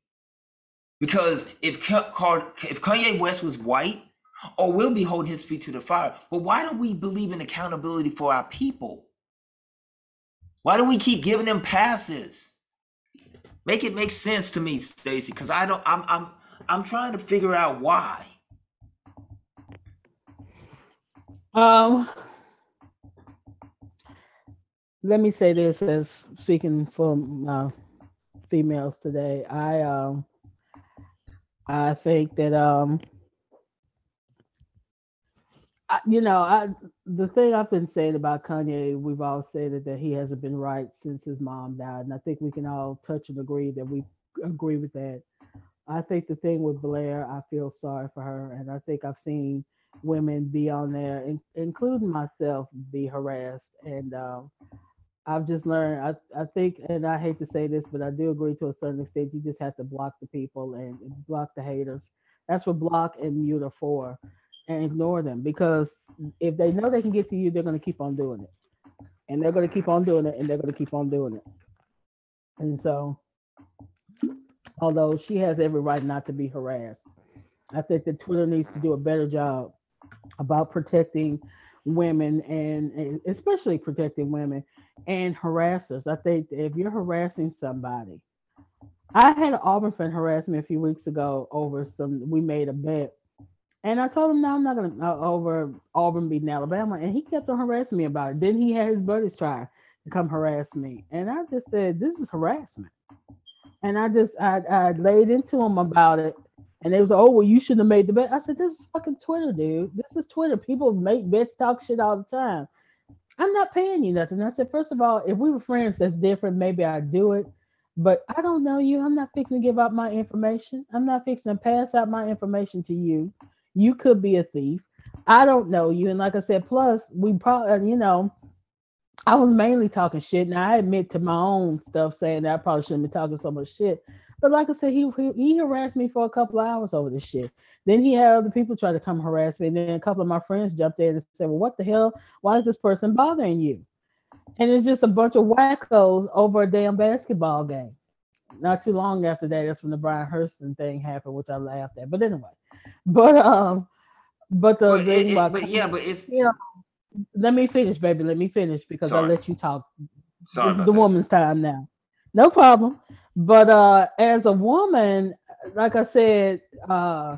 Because if if kanye west was white or we'll be holding his feet to the fire. But why don't we believe in accountability for our people? Why do we keep giving them passes? Make it make sense to me Stacey because i don't i'm i'm i'm trying to figure out why. Um let me say this as speaking for uh, females today. I um I think that um I, you know I the thing I've been saying about Kanye, we've all said that he hasn't been right since his mom died, and I think we can all touch and agree that we agree with that. I think the thing with Blair, I feel sorry for her, and I think I've seen women be on there, in, including myself, be harassed, and um, I've just learned. I I think, and I hate to say this, but I do agree to a certain extent. You just have to block the people and block the haters. That's what block and mute are for, and ignore them because if they know they can get to you, they're going to keep on doing it, and they're going to keep on doing it, and they're going to keep on doing it. And so, although she has every right not to be harassed, I think that Twitter needs to do a better job about protecting women and, and especially protecting women and harassers. I think if you're harassing somebody, I had an Auburn friend harass me a few weeks ago over some. We made a bet, and I told him, "No, I'm not gonna uh, over Auburn beating Alabama," and he kept on harassing me about it. Then he had his buddies try to come harass me, and I just said, "This is harassment," and I just I, I laid into him about it, and they was oh well, you shouldn't have made the bet. I said, "This is fucking Twitter, dude. This is Twitter. People make bets, talk shit all the time." I'm not paying you nothing. I said, first of all, if we were friends, that's different. Maybe I'd do it. But I don't know you. I'm not fixing to give out my information. I'm not fixing to pass out my information to you. You could be a thief. I don't know you. And like I said, plus we probably, uh, you know, I was mainly talking shit. Now I admit to my own stuff saying that I probably shouldn't be talking so much shit. But like I said, he, he, he harassed me for a couple hours over this shit. Then he had other people try to come harass me. And then a couple of my friends jumped in and said, Well, what the hell? Why is this person bothering you? And it's just a bunch of wackos over a damn basketball game. Not too long after that, that's when the Brian Hurston thing happened, which I laughed at. But anyway, but um, but the but thing it, about but yeah, but it's you know, let me finish, baby. Let me finish because I let you talk. Sorry, is the that. woman's time now. No problem. But uh, as a woman, like I said, uh,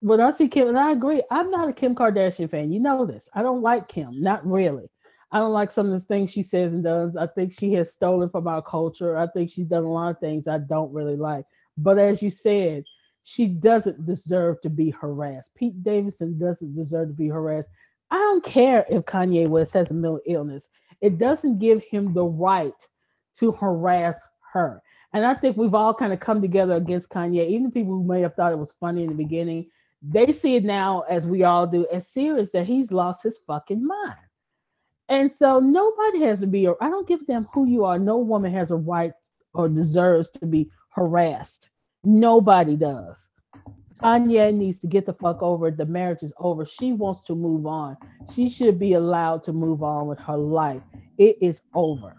when I see Kim, and I agree, I'm not a Kim Kardashian fan. You know this. I don't like Kim, not really. I don't like some of the things she says and does. I think she has stolen from our culture. I think she's done a lot of things I don't really like. But as you said, she doesn't deserve to be harassed. Pete Davidson doesn't deserve to be harassed. I don't care if Kanye West has a mental illness. It doesn't give him the right to harass her. And I think we've all kind of come together against Kanye. Even people who may have thought it was funny in the beginning, they see it now, as we all do, as serious that he's lost his fucking mind. And so nobody has to be, I don't give damn who you are. No woman has a right or deserves to be harassed. Nobody does. Kanye needs to get the fuck over it. The marriage is over. She wants to move on. She should be allowed to move on with her life. It is over.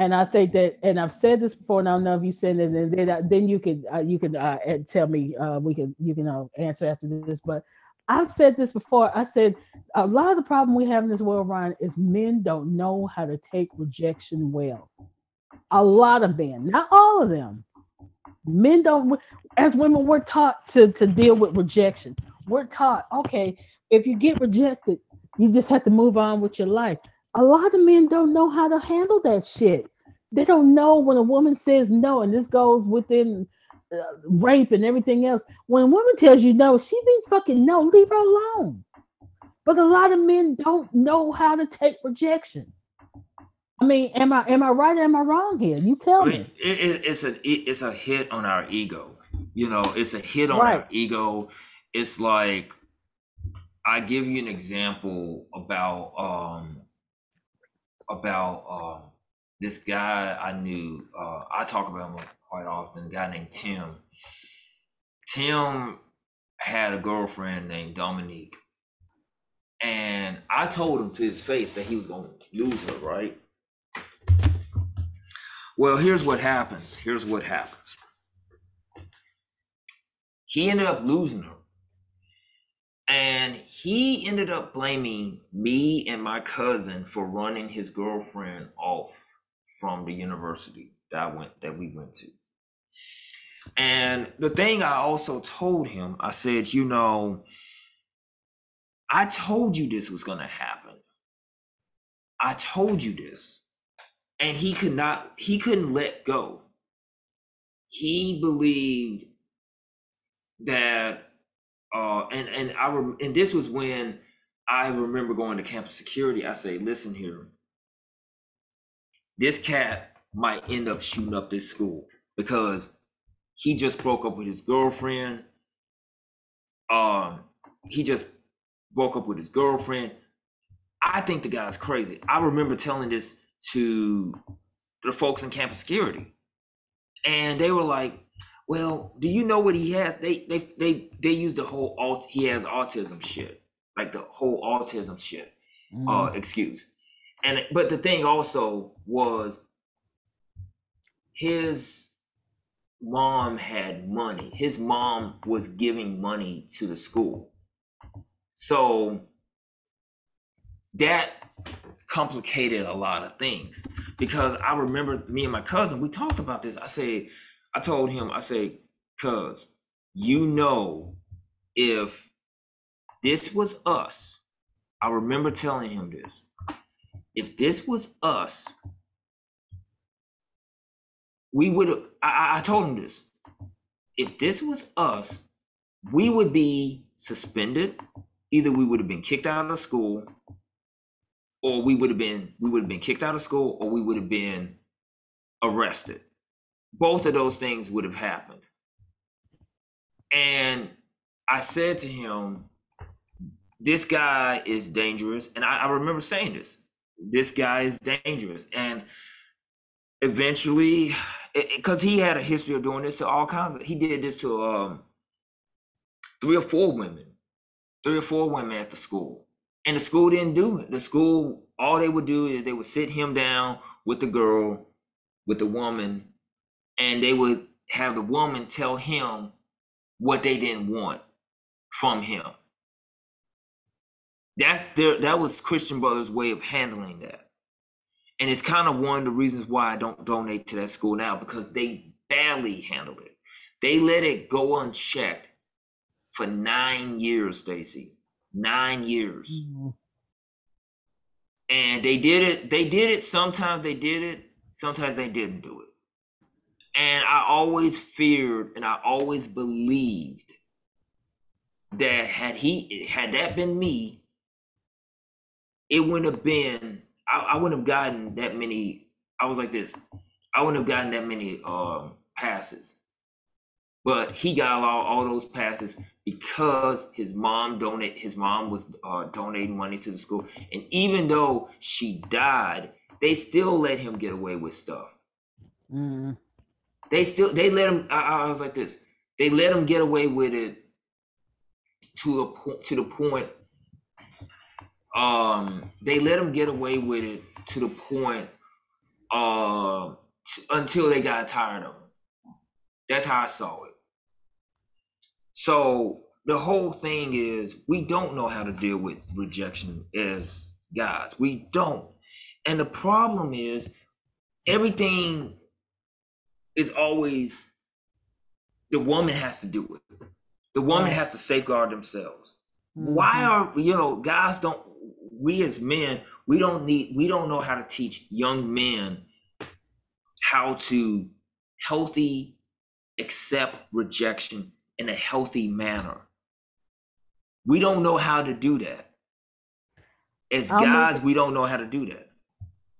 And I think that, and I've said this before, and I don't know if you said it, and then, uh, then you can uh, you can uh, tell me uh, we can you can uh, answer after this. But I've said this before. I said a lot of the problem we have in this world, Ryne, is men don't know how to take rejection well. A lot of men, not all of them. Men don't. As women, we're taught to to deal with rejection. We're taught, okay, if you get rejected, you just have to move on with your life a lot of men don't know how to handle that shit. They don't know when a woman says no, and this goes within uh, rape and everything else. When a woman tells you no, she means fucking no, leave her alone. But a lot of men don't know how to take rejection. I mean, am I am I right? Or am I wrong here? You tell I mean, me. It, it, it's a it, it's a hit on our ego. You know, it's a hit on right. our ego. It's like I give you an example about um about uh, this guy I knew. Uh, I talk about him quite often. A guy named Tim. Tim had a girlfriend named Dominique. And I told him to his face that he was going to lose her, right? Well, here's what happens. Here's what happens. He ended up losing her. And he ended up blaming me and my cousin for running his girlfriend off from the university that I went that we went to. And the thing I also told him, I said, you know, I told you this was gonna happen. I told you this. And he could not, he couldn't let go. He believed that uh and and I rem- and this was when I remember going to campus security. I say, listen here, this cat might end up shooting up this school because he just broke up with his girlfriend. Um, he just broke up with his girlfriend. I think the guy's crazy. I remember telling this to the folks in campus security, and they were like, "Well, do you know what he has?" They they they they use the whole alt. He has autism shit, like the whole autism shit. Mm-hmm. Uh, excuse. And but the thing also was his mom had money. His mom was giving money to the school. So that complicated a lot of things because I remember me and my cousin, we talked about this. I said, I told him, I said, cuz you know, if this was us, I remember telling him this. If this was us, we would have. I, I told him this. If this was us, we would be suspended. Either we would have been kicked out of school, or we would have been we would have been kicked out of school, or we would have been arrested. Both of those things would have happened. And I said to him, "This guy is dangerous," and I, I remember saying this. This guy is dangerous, and eventually because he had a history of doing this to all kinds of he did this to um three or four women three or four women at the school. And the school didn't do it. The school all they would do is they would sit him down with the girl with the woman and they would have the woman tell him what they didn't want from him that's their that was christian brothers way of handling that and it's kind of one of the reasons why I don't donate to that school now because they badly handled it. They let it go unchecked for nine years, Stacey. Nine years. Mm-hmm. And they did it, they did it. Sometimes they did it, sometimes they didn't do it. And I always feared and I always believed that had he had that been me, it wouldn't have been I, I wouldn't have gotten that many. I was like this. I wouldn't have gotten that many um, passes. But he got all, all those passes because his mom donate. His mom was uh, donating money to the school, and even though she died, they still let him get away with stuff. Mm-hmm. They still they let him. I, I was like this. They let him get away with it to a point to the point um they let him get away with it to the point uh t- until they got tired of him. That's how i saw it. So the whole thing is we don't know how to deal with rejection as guys. We don't. And the problem is everything is always the woman has to do it. The woman has to safeguard themselves. Why are you know guys don't we as men we don't need we don't know how to teach young men how to healthy accept rejection in a healthy manner. We don't know how to do that. As I'll guys we don't know how to do that.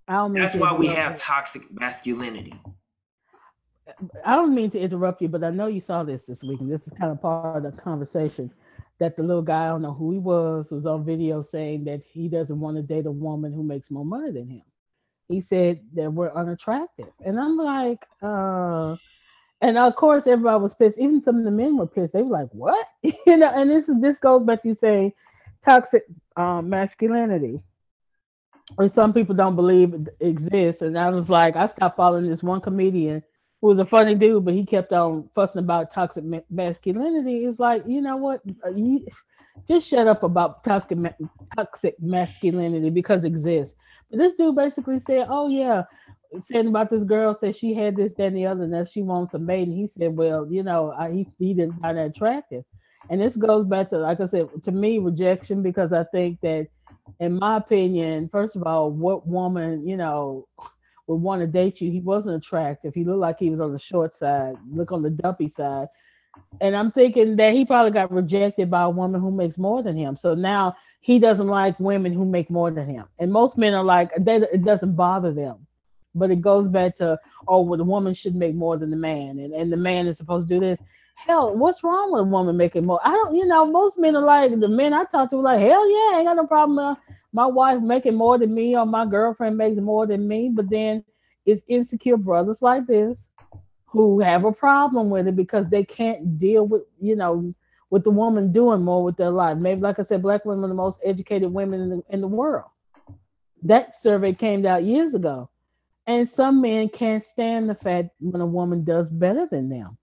That's why we have toxic masculinity. I don't mean to interrupt you, but I know you saw this this week, and this is kind of part of the conversation that the little guy, I don't know who he was, was on video saying that he doesn't want to date a woman who makes more money than him. He said that we're unattractive. And I'm like, uh, And of course, everybody was pissed. Even some of the men were pissed. They were like, "What?" you know. And this is this goes back to you saying toxic um, masculinity, Or some people don't believe it exists. And I was like, I stopped following this one comedian who was a funny dude, but he kept on fussing about toxic masculinity. It's like, you know what? Uh, you just shut up about toxic toxic masculinity because it exists. But this dude basically said, "Oh yeah." Saying about this girl said she had this, that, and the other, and that she wants a mate. And he said, "Well, you know, I, he, he didn't find that attractive." And this goes back to, like I said, to me, rejection, because I think that, in my opinion, first of all, what woman, you know, would want to date you? He wasn't attractive. He looked like he was on the short side, look on the dumpy side. And I'm thinking that he probably got rejected by a woman who makes more than him. So now he doesn't like women who make more than him. And most men are like, they, it doesn't bother them. But it goes back to, oh, well, the woman should make more than the man. And, and the man is supposed to do this hell, what's wrong with a woman making more? I don't, you know, most men are like the men I talk to are like, hell yeah, I ain't got no problem. Uh, my wife making more than me or my girlfriend makes more than me. But then it's insecure brothers like this who have a problem with it because they can't deal with, you know, with the woman doing more with their life. Maybe, like I said, black women are the most educated women in the, in the world. That survey came out years ago. And some men can't stand the fact when a woman does better than them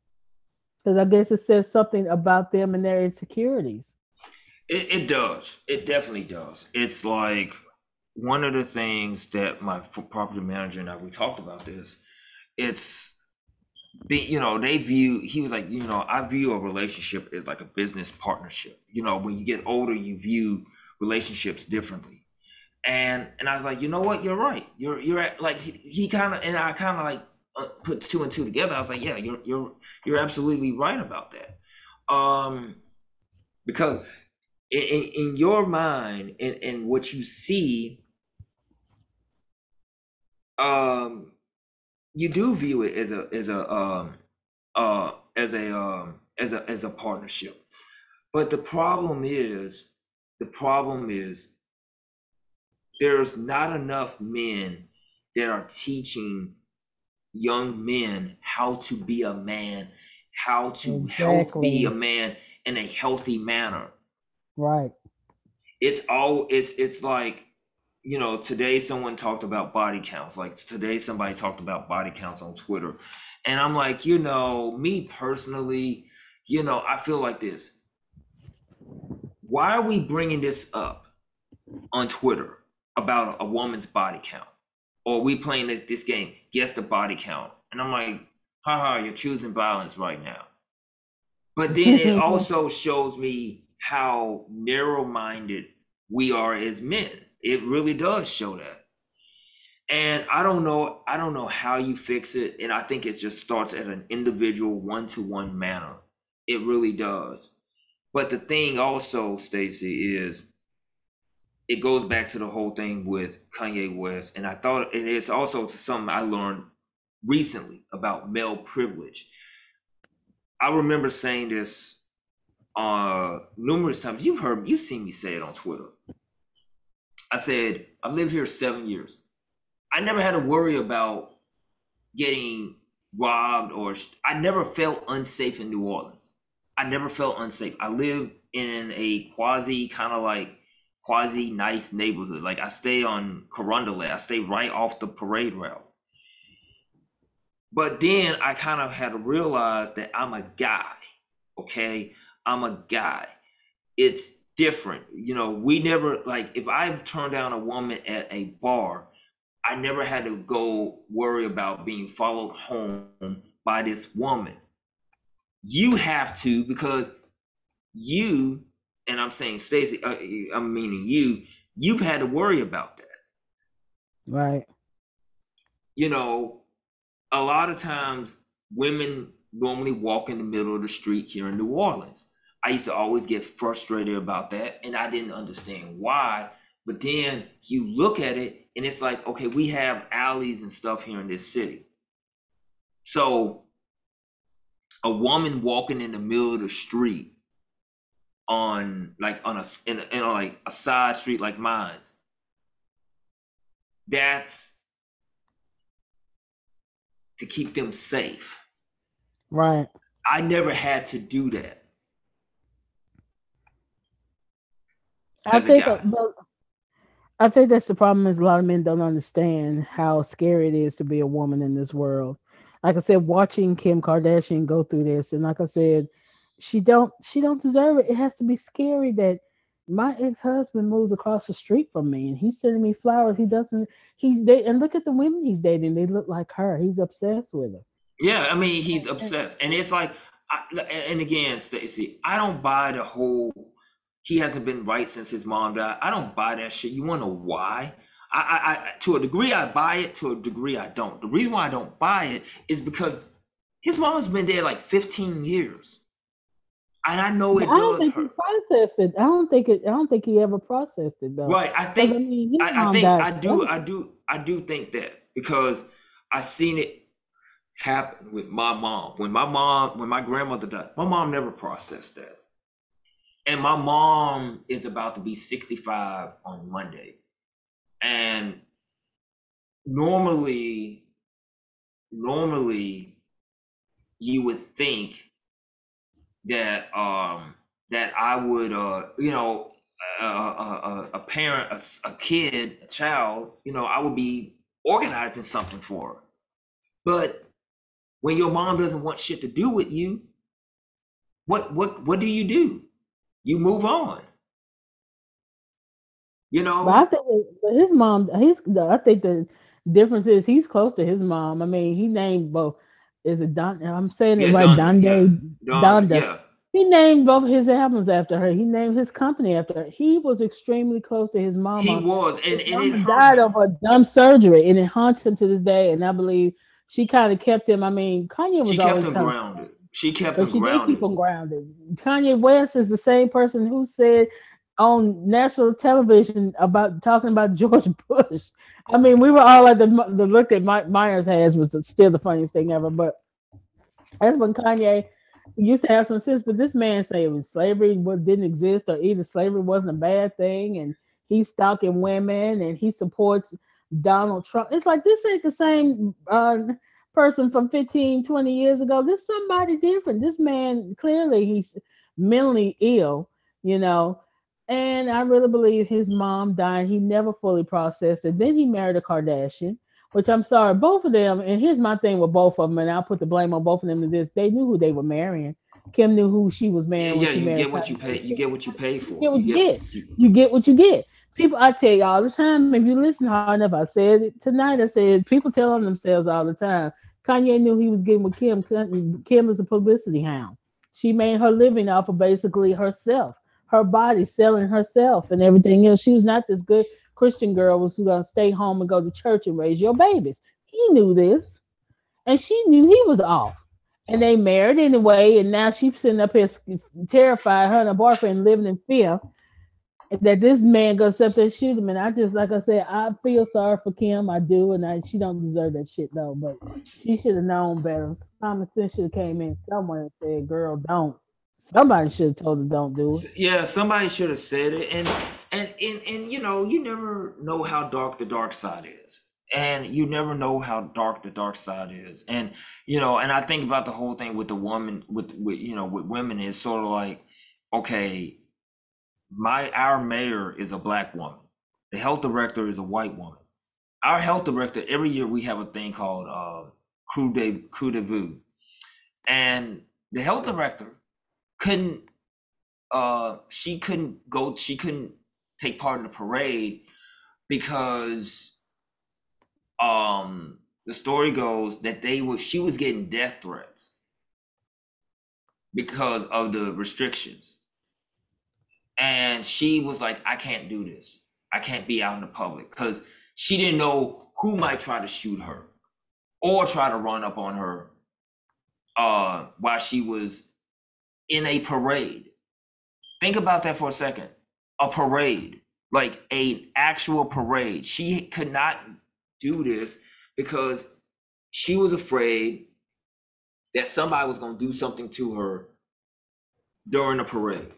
because I guess it says something about them and their insecurities. It, it does. It definitely does. It's like one of the things that my property manager and I we talked about this. It's be you know they view he was like you know I view a relationship as like a business partnership. You know when you get older you view relationships differently. And and I was like, you know what, you're right. You're you're at, like he, he kind of and I kind of like uh, put two and two together, I was like, yeah, you're you're you're absolutely right about that. Um, because in, in, in your mind and, and what you see, um, you do view it as a as a um uh as a um as a as a partnership. But the problem is the problem is there's not enough men that are teaching young men how to be a man, how to exactly. help be a man in a healthy manner. Right. It's all it's it's like you know today someone talked about body counts like today somebody talked about body counts on twitter and i'm like you know me personally you know i feel like this why are we bringing this up on twitter about a woman's body count or we playing this, this game guess the body count. And I'm like, haha, you're choosing violence right now. But then it also shows me how narrow minded we are as men. It really does show that. And I don't know, I don't know how you fix it. And I think it just starts at an individual one to one manner. It really does. But the thing also, Stacey, is it goes back to the whole thing with Kanye West. And I thought and it is also something I learned recently about male privilege. I remember saying this uh numerous times. You've heard you've seen me say it on Twitter. I said, I've lived here seven years. I never had to worry about getting robbed or I never felt unsafe in New Orleans. I never felt unsafe. I live in a quasi kind of like quasi nice neighborhood. Like I stay on Carondelet. I stay right off the parade route. But then I kind of had to realize that I'm a guy. Okay. I'm a guy. It's different. You know, we never, like, if I turned down a woman at a bar, I never had to go worry about being followed home by this woman. You have to because you and I'm saying Stacey, uh, I'm meaning you, you've had to worry about that. Right. You know, a lot of times women normally walk in the middle of the street here in New Orleans. I used to always get frustrated about that and I didn't understand why. But then you look at it and it's like, okay, we have alleys and stuff here in this city. So a woman walking in the middle of the street on like on a in, in a, like a side street like mine's. That's to keep them safe. Right. I never had to do that. I think I think that's the problem is a lot of men don't understand how scary it is to be a woman in this world. Like I said, watching Kim Kardashian go through this, and like I said, she don't she don't deserve it. It has to be scary that my ex-husband moves across the street from me and he's sending me flowers. He doesn't he's they and look at the women he's dating, they look like her. He's obsessed with her. Yeah, I mean he's obsessed. And it's like I, and again, Stacey, I don't buy the whole he hasn't been right since his mom died. I don't buy that shit. You want to know why? I, I, I, to a degree, I buy it. To a degree, I don't. The reason why I don't buy it is because his mom's been dead like 15 years, and I know it I does think hurt. He processed it. I don't think it. I don't think he ever processed it though. Right. I think. I, mean, I think. I do. I do. I do think that because I seen it happen with my mom. When my mom, when my grandmother died, my mom never processed that. And my mom is about to be 65 on Monday. And normally, normally you would think that um that I would uh you know a, a, a parent a, a kid a child you know I would be organizing something for her but when your mom doesn't want shit to do with you what what what do you do you move on you know but I think his mom he's I think the difference is he's close to his mom I mean he named both is it Don I'm saying it yeah, right Donda yeah. Donda yeah. He named both his albums after her. He named his company after her. He was extremely close to his mama. He was, and, and it died of a dumb surgery, and it haunts him to this day. And I believe she kind of kept him. I mean, Kanye was she kept him grounded. She kept him she grounded. Keep him grounded. Kanye West is the same person who said on national television about talking about George Bush. I mean, we were all at the the look that Mike Myers has was still the funniest thing ever. But that's when Kanye used to have some sense. But this man saying slavery didn't exist or either slavery wasn't a bad thing, and he's stalking women and he supports Donald Trump. It's like this ain't the same uh, person from 15, 20 years ago. This somebody different. This man clearly he's mentally ill, you know. And I really believe his mom died. He never fully processed it. Then he married a Kardashian, which I'm sorry, both of them. And here's my thing with both of them, and I'll put the blame on both of them to this. They knew who they were marrying. Kim knew who she was marrying. Yeah, you get what you pay. You get what you pay for. You get what you, you get. get. You get what you get people I tell you all the time, if you listen hard enough, I said it tonight, I said people tell on themselves all the time. Kanye knew he was getting with Kim. Kim is a publicity hound. She made her living off of basically herself, her body, selling herself and everything else. She was not this good Christian girl was gonna stay home and go to church and raise your babies. He knew this. And she knew he was off. And they married anyway, and now she's sitting up here terrified, her and her boyfriend living in fear that this man goes up there and shoot him. And I just, like I said, I feel sorry for Kim. I do, and I, she don't deserve that shit though. But she should have known better. Common sense should have came in somewhere and said, "Girl, don't." Somebody should have told her don't do it. Yeah, somebody should have said it. And and and and you know, you never know how dark the dark side is. And you never know how dark the dark side is. And you know, and I think about the whole thing with the woman with with you know, with women is sort of like, okay, my our mayor is a black woman. The health director is a white woman. Our health director every year we have a thing called uh, crew de Krewe du Vieux, and the health director couldn't. Uh, she couldn't go. She couldn't take part in the parade because um the story goes that they were she was getting death threats because of the restrictions and she was like, I can't do this. I can't be out in the public because she didn't know who might try to shoot her or try to run up on her uh, while she was in a parade. Think about that for a second. A parade, like an actual parade. She could not do this because she was afraid that somebody was going to do something to her during the parade.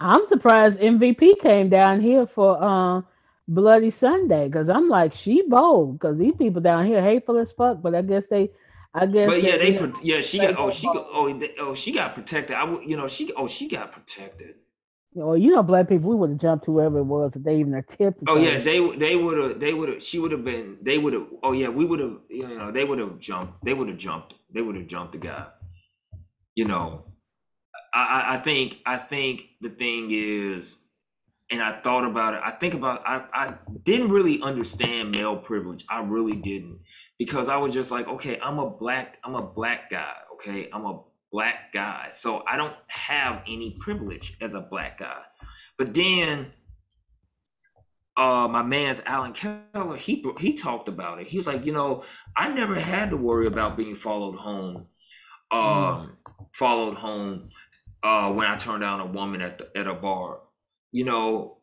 I'm surprised MVP came down here for uh, Bloody Sunday because I'm like, she bold because these people down here hateful as fuck. But I guess they, I guess. But yeah, they pro- yeah she got oh she got oh they, oh she got protected. I would you know she oh she got protected. Well, you know, black people, we would have jumped whoever it was if they even attempted. Oh yeah, they they would have they would have she would have been they would have oh yeah we would have you know they would have jumped they would have jumped they would have jumped the guy. You know, I I- think I think the thing is, and I thought about it. I think about I I didn't really understand male privilege. I really didn't because I was just like okay I'm a black I'm a black guy okay I'm a black guy so I don't have any privilege as a black guy. But then uh my man's Alan Keller he he talked about it. He was like, you know, I never had to worry about being followed home. Um followed home uh when I turned down a woman at the, at a bar. You know,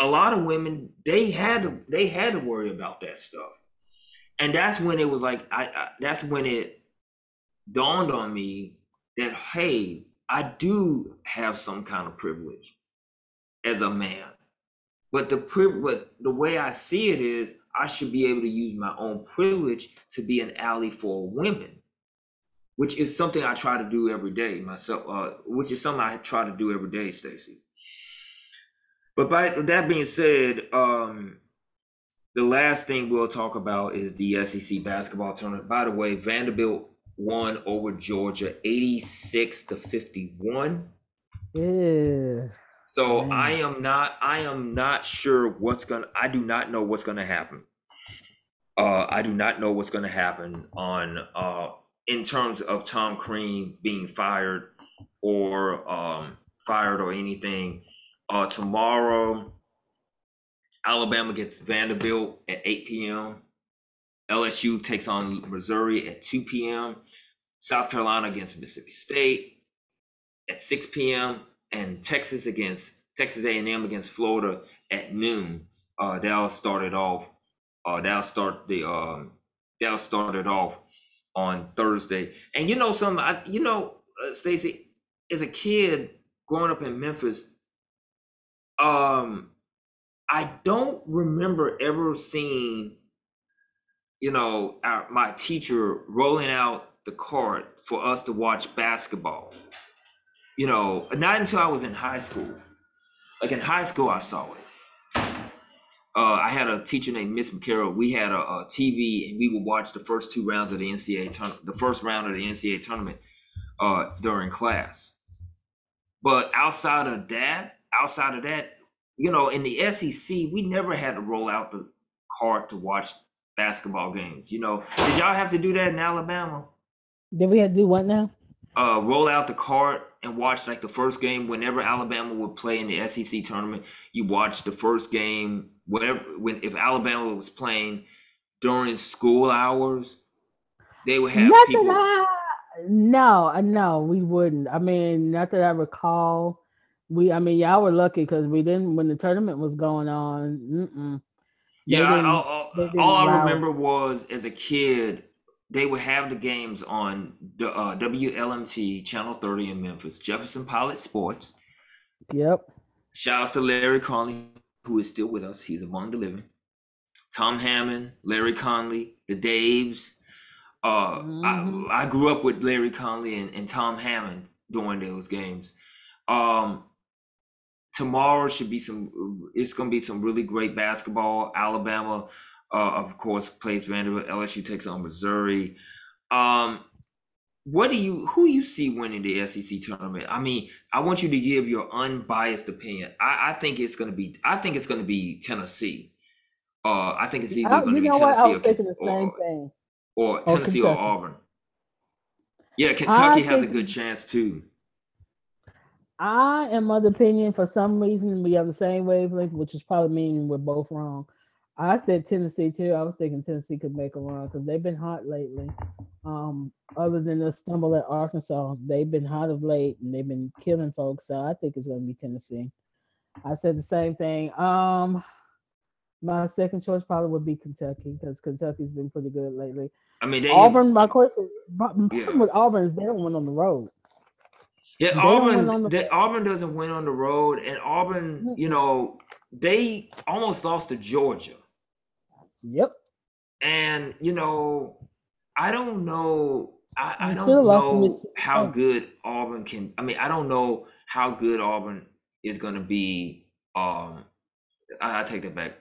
a lot of women they had to they had to worry about that stuff. And that's when it was like I, I that's when it dawned on me that hey, I do have some kind of privilege as a man. But the but the way I see it is, I should be able to use my own privilege to be an ally for women, which is something I try to do every day myself. Uh, which is something I try to do every day, Stacey. But by that being said, um, the last thing we'll talk about is the SEC basketball tournament. By the way, Vanderbilt won over Georgia, eighty-six to fifty-one. Yeah. So Man. I am not I am not sure what's gonna I do not know what's gonna happen. Uh I do not know what's gonna happen on uh in terms of Tom Crean being fired or um fired or anything. Uh tomorrow Alabama gets Vanderbilt at 8 p.m. LSU takes on Missouri at 2 p.m. South Carolina against Mississippi State at 6 p.m. and Texas against Texas A&M against Florida at noon. Uh, that'll start it off. Uh, that'll start the um, that'll start it off on Thursday. And you know something, I, you know, uh, Stacey, as a kid growing up in Memphis, um, I don't remember ever seeing, you know, our, my teacher rolling out the cart for us to watch basketball you know, not until I was in high school. Like in high school, I saw it. Uh, I had a teacher named Miss McCarroll. We had a, a TV, and we would watch the first two rounds of the NCAA tournament, the first round of the NCAA tournament uh, during class. But outside of that, outside of that, you know, in the SEC, we never had to roll out the cart to watch basketball games. You know, did y'all have to do that in Alabama? Did we have to do what now? uh, roll out the cart and watch like the first game whenever Alabama would play in the SEC tournament. You watch the first game whatever when if Alabama was playing during school hours, they would have Not people. I, no, uh, no, we wouldn't. I mean, not that I recall. We, I mean, y'all were lucky because we didn't when the tournament was going on. Mm-mm. Yeah, I, didn't- all, they all, didn't all I allow it. remember was as a kid, they would have the games on the uh, WLMT Channel 30 in Memphis, Jefferson Pilot Sports. Yep. Shouts to Larry Conley, who is still with us. He's among the living. Tom Hammond, Larry Conley, the Daves. Uh, Mhm. I, I grew up with Larry Conley and, and Tom Hammond during those games. Um, tomorrow should be some. It's going to be some really great basketball. Alabama, uh, of course, plays Vanderbilt. LSU takes on Missouri. Um, what do you who you see winning the SEC tournament? I mean, I want you to give your unbiased opinion. I, I think it's gonna be I think it's gonna be Tennessee. Uh, I think it's either I, gonna be? I Tennessee or, was thinking the Ken- same or, or Or Tennessee or Auburn. Yeah, Kentucky has a good chance too. I am of the opinion for some reason we have the same wavelength, which is probably meaning we're both wrong. I said Tennessee too. I was thinking Tennessee could make a run because they've been hot lately. Um, other than the stumble at Arkansas, they've been hot of late and they've been killing folks. So I think it's going to be Tennessee. I said the same thing. Um, my second choice probably would be Kentucky because Kentucky's been pretty good lately. I mean, they Auburn, my question, my problem Yeah. with Auburn is they don't win on the road. Yeah, They Auburn. the- That Auburn doesn't win on the road, and Auburn, you know, they almost lost to Georgia. Yep. And you know, I don't know. I, I don't know how good Auburn can. I mean, I don't know how good Auburn is going to be. Um, I, I take that back.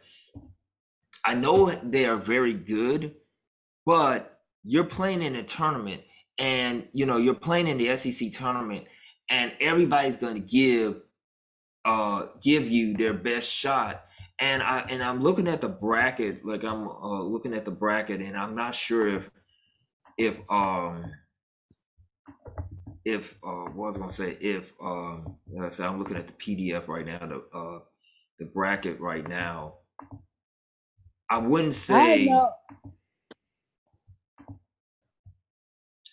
I know they are very good, but you're playing in a tournament, and you know you're playing in the SEC tournament, and everybody's going to give uh give you their best shot and i and i'm looking at the bracket like i'm uh, looking at the bracket and i'm not sure if if um if uh what I was gonna say if um like I said I'm looking at the PDF right now the uh the bracket right now I wouldn't say I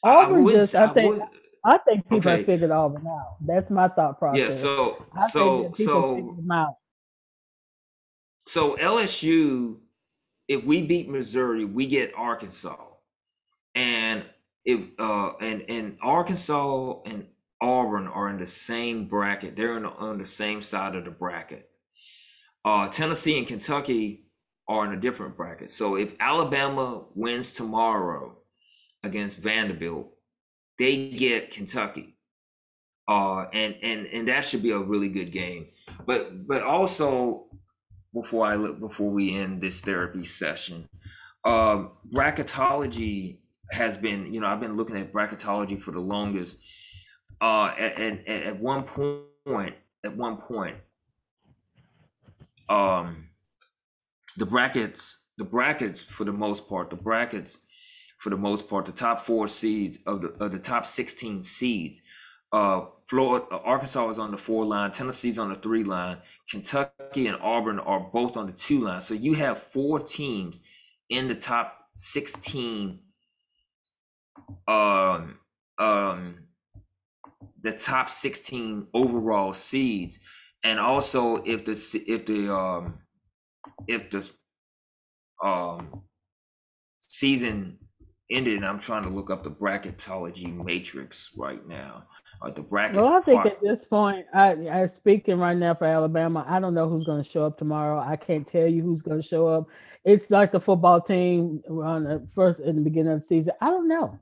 Auburn I just I, I think would, I think people okay. figured Auburn out. That's my thought process. Yeah, so I so so so LSU, if we beat Missouri, we get Arkansas, and if uh and and Arkansas and Auburn are in the same bracket, they're in the, on the same side of the bracket. Uh, Tennessee and Kentucky are in a different bracket. So if Alabama wins tomorrow against Vanderbilt, they get Kentucky. Uh, and and and that should be a really good game. But but also before I look before we end this therapy session, um, bracketology has been you know I've been looking at bracketology for the longest. Uh, and, and at one point, at one point, um, the brackets, the brackets for the most part, the brackets for the most part, the top four seeds of the, of the top 16 seeds. Uh, Florida, uh, Arkansas is on the four line, Tennessee's on the three line, Kentucky and Auburn are both on the two line. So you have four teams in the top 16 um um the top 16 overall seeds and also if the if the um if the um season ended, and I'm trying to look up the bracketology matrix right now. Or the bracket. Well, I think part. at this point, I, I speaking right now for Alabama. I don't know who's going to show up tomorrow. I can't tell you who's going to show up. It's like the football team on the first in the beginning of the season. I don't know.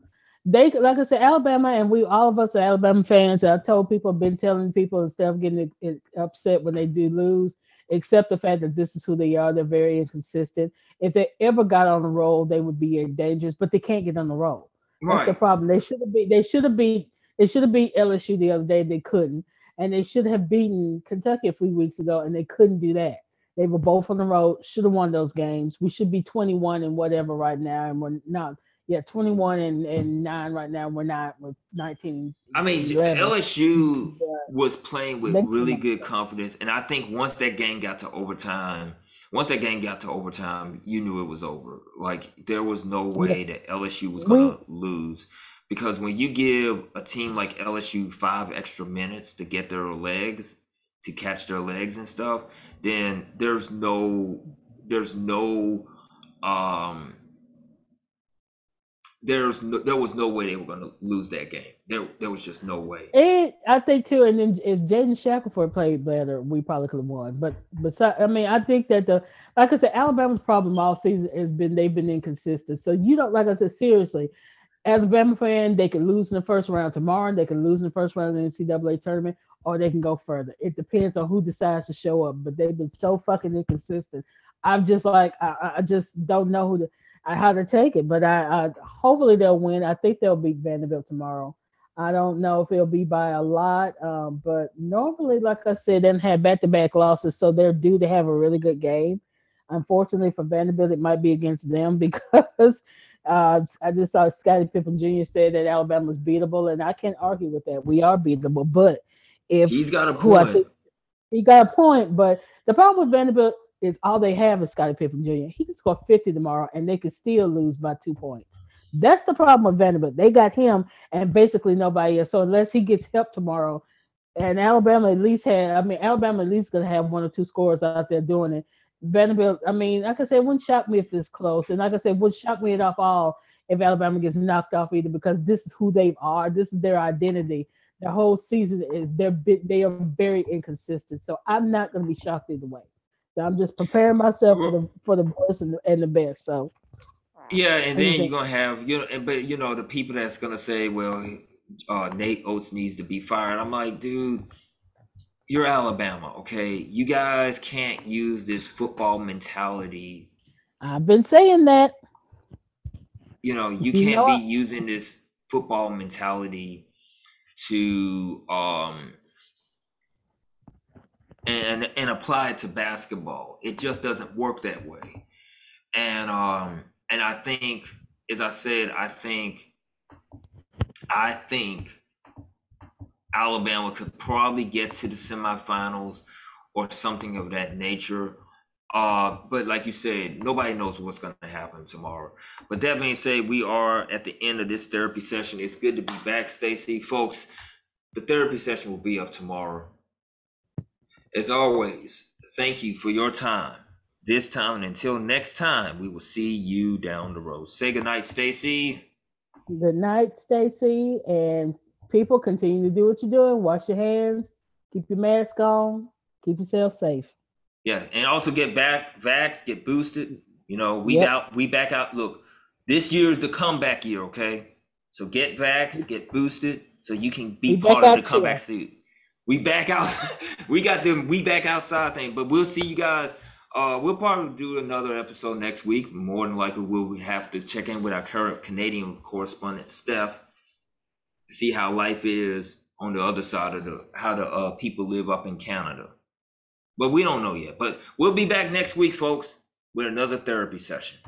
They like I said, Alabama, and we all of us are Alabama fans. I told people, been telling people instead of getting upset when they do lose accept the fact that this is who they are. They're very inconsistent. If they ever got on the roll, they would be dangerous, but they can't get on the roll. Right. That's the problem. They should have beat. They should have beat. They should have beat LSU the other day. They couldn't, and they should have beaten Kentucky a few weeks ago, and they couldn't do that. They were both on the road. Should have won those games. We should be 21 and whatever right now, and we're not yeah, 21 and, and 9 right now. We're not, we're 19. I mean, 11. LSU was playing with really good confidence. And I think once that game got to overtime, once that game got to overtime, you knew it was over. Like, there was no way that LSU was going to lose. Because when you give a team like LSU five extra minutes to get their legs, to catch their legs and stuff, then there's no, there's no, um, there's no, there was no way they were going to lose that game. There, there was just no way. And I think too, and then if Jaden Shackelford played better, we probably could have won. But besides, I mean, I think that the like I said, Alabama's problem all season has been they've been inconsistent. So you don't like I said seriously. As a Bama fan, they could lose in the first round tomorrow. They can lose in the first round of the NCAA tournament, or they can go further. It depends on who decides to show up. But they've been so fucking inconsistent. I'm just like I, I just don't know who to how to take it. But I, I hopefully they'll win. I think they'll beat Vanderbilt tomorrow. I don't know if it'll be by a lot, um, but normally, like I said, they have back-to-back losses, so they're due to have a really good game. Unfortunately for Vanderbilt, it might be against them because uh, I just saw Scottie Pippen Jr. said that Alabama's beatable, and I can't argue with that. We are beatable, but if he's got a point, he got a point. But the problem with Vanderbilt is all they have is Scottie Pippen Jr. He can score 50 tomorrow and they can still lose by two points. That's the problem with Vanderbilt. They got him and basically nobody else. So unless he gets help tomorrow, and Alabama at least had, I mean, Alabama at least gonna have one or two scores out there doing it. Vanderbilt, I mean, like I said, wouldn't shock me if it's close, and like I said, wouldn't shock me at all if Alabama gets knocked off either because this is who they are. This is their identity. The whole season is they're they are very inconsistent. So I'm not gonna be shocked either way. So I'm just preparing myself for the for the worst and the, and the best. So Yeah, and then you're gonna have you know, but you know the people that's gonna say, well, uh, Nate Oats needs to be fired. I'm like, dude, you're Alabama, okay? You guys can't use this football mentality. I've been saying that. You know, you can't be using this football mentality to um and and apply it to basketball. It just doesn't work that way. And um and I think as I said, I think I think Alabama could probably get to the semifinals or something of that nature. Uh, but like you said, nobody knows what's going to happen tomorrow. But that being said, we are at the end of this therapy session. It's good to be back, Stacey. Folks, the therapy session will be up tomorrow. As always, thank you for your time. This time and until next time, we will see you down the road. Say goodnight, Stacey. Good night, Stacey. And people continue to do what you're doing. Wash your hands, keep your mask on, keep yourself safe. Yeah, and also get back, vax, get boosted. You know, we yep. out, we back out. Look, this year is the comeback year, okay? So get vax, get boosted, so you can be we part of the comeback suit. We back out. we got them. We back outside thing, but we'll see you guys. Uh, we'll probably do another episode next week. More than likely, we'll have to check in with our current Canadian correspondent, Steph, see how life is on the other side of the how the uh, people live up in Canada. But we don't know yet. But we'll be back next week, folks, with another therapy session.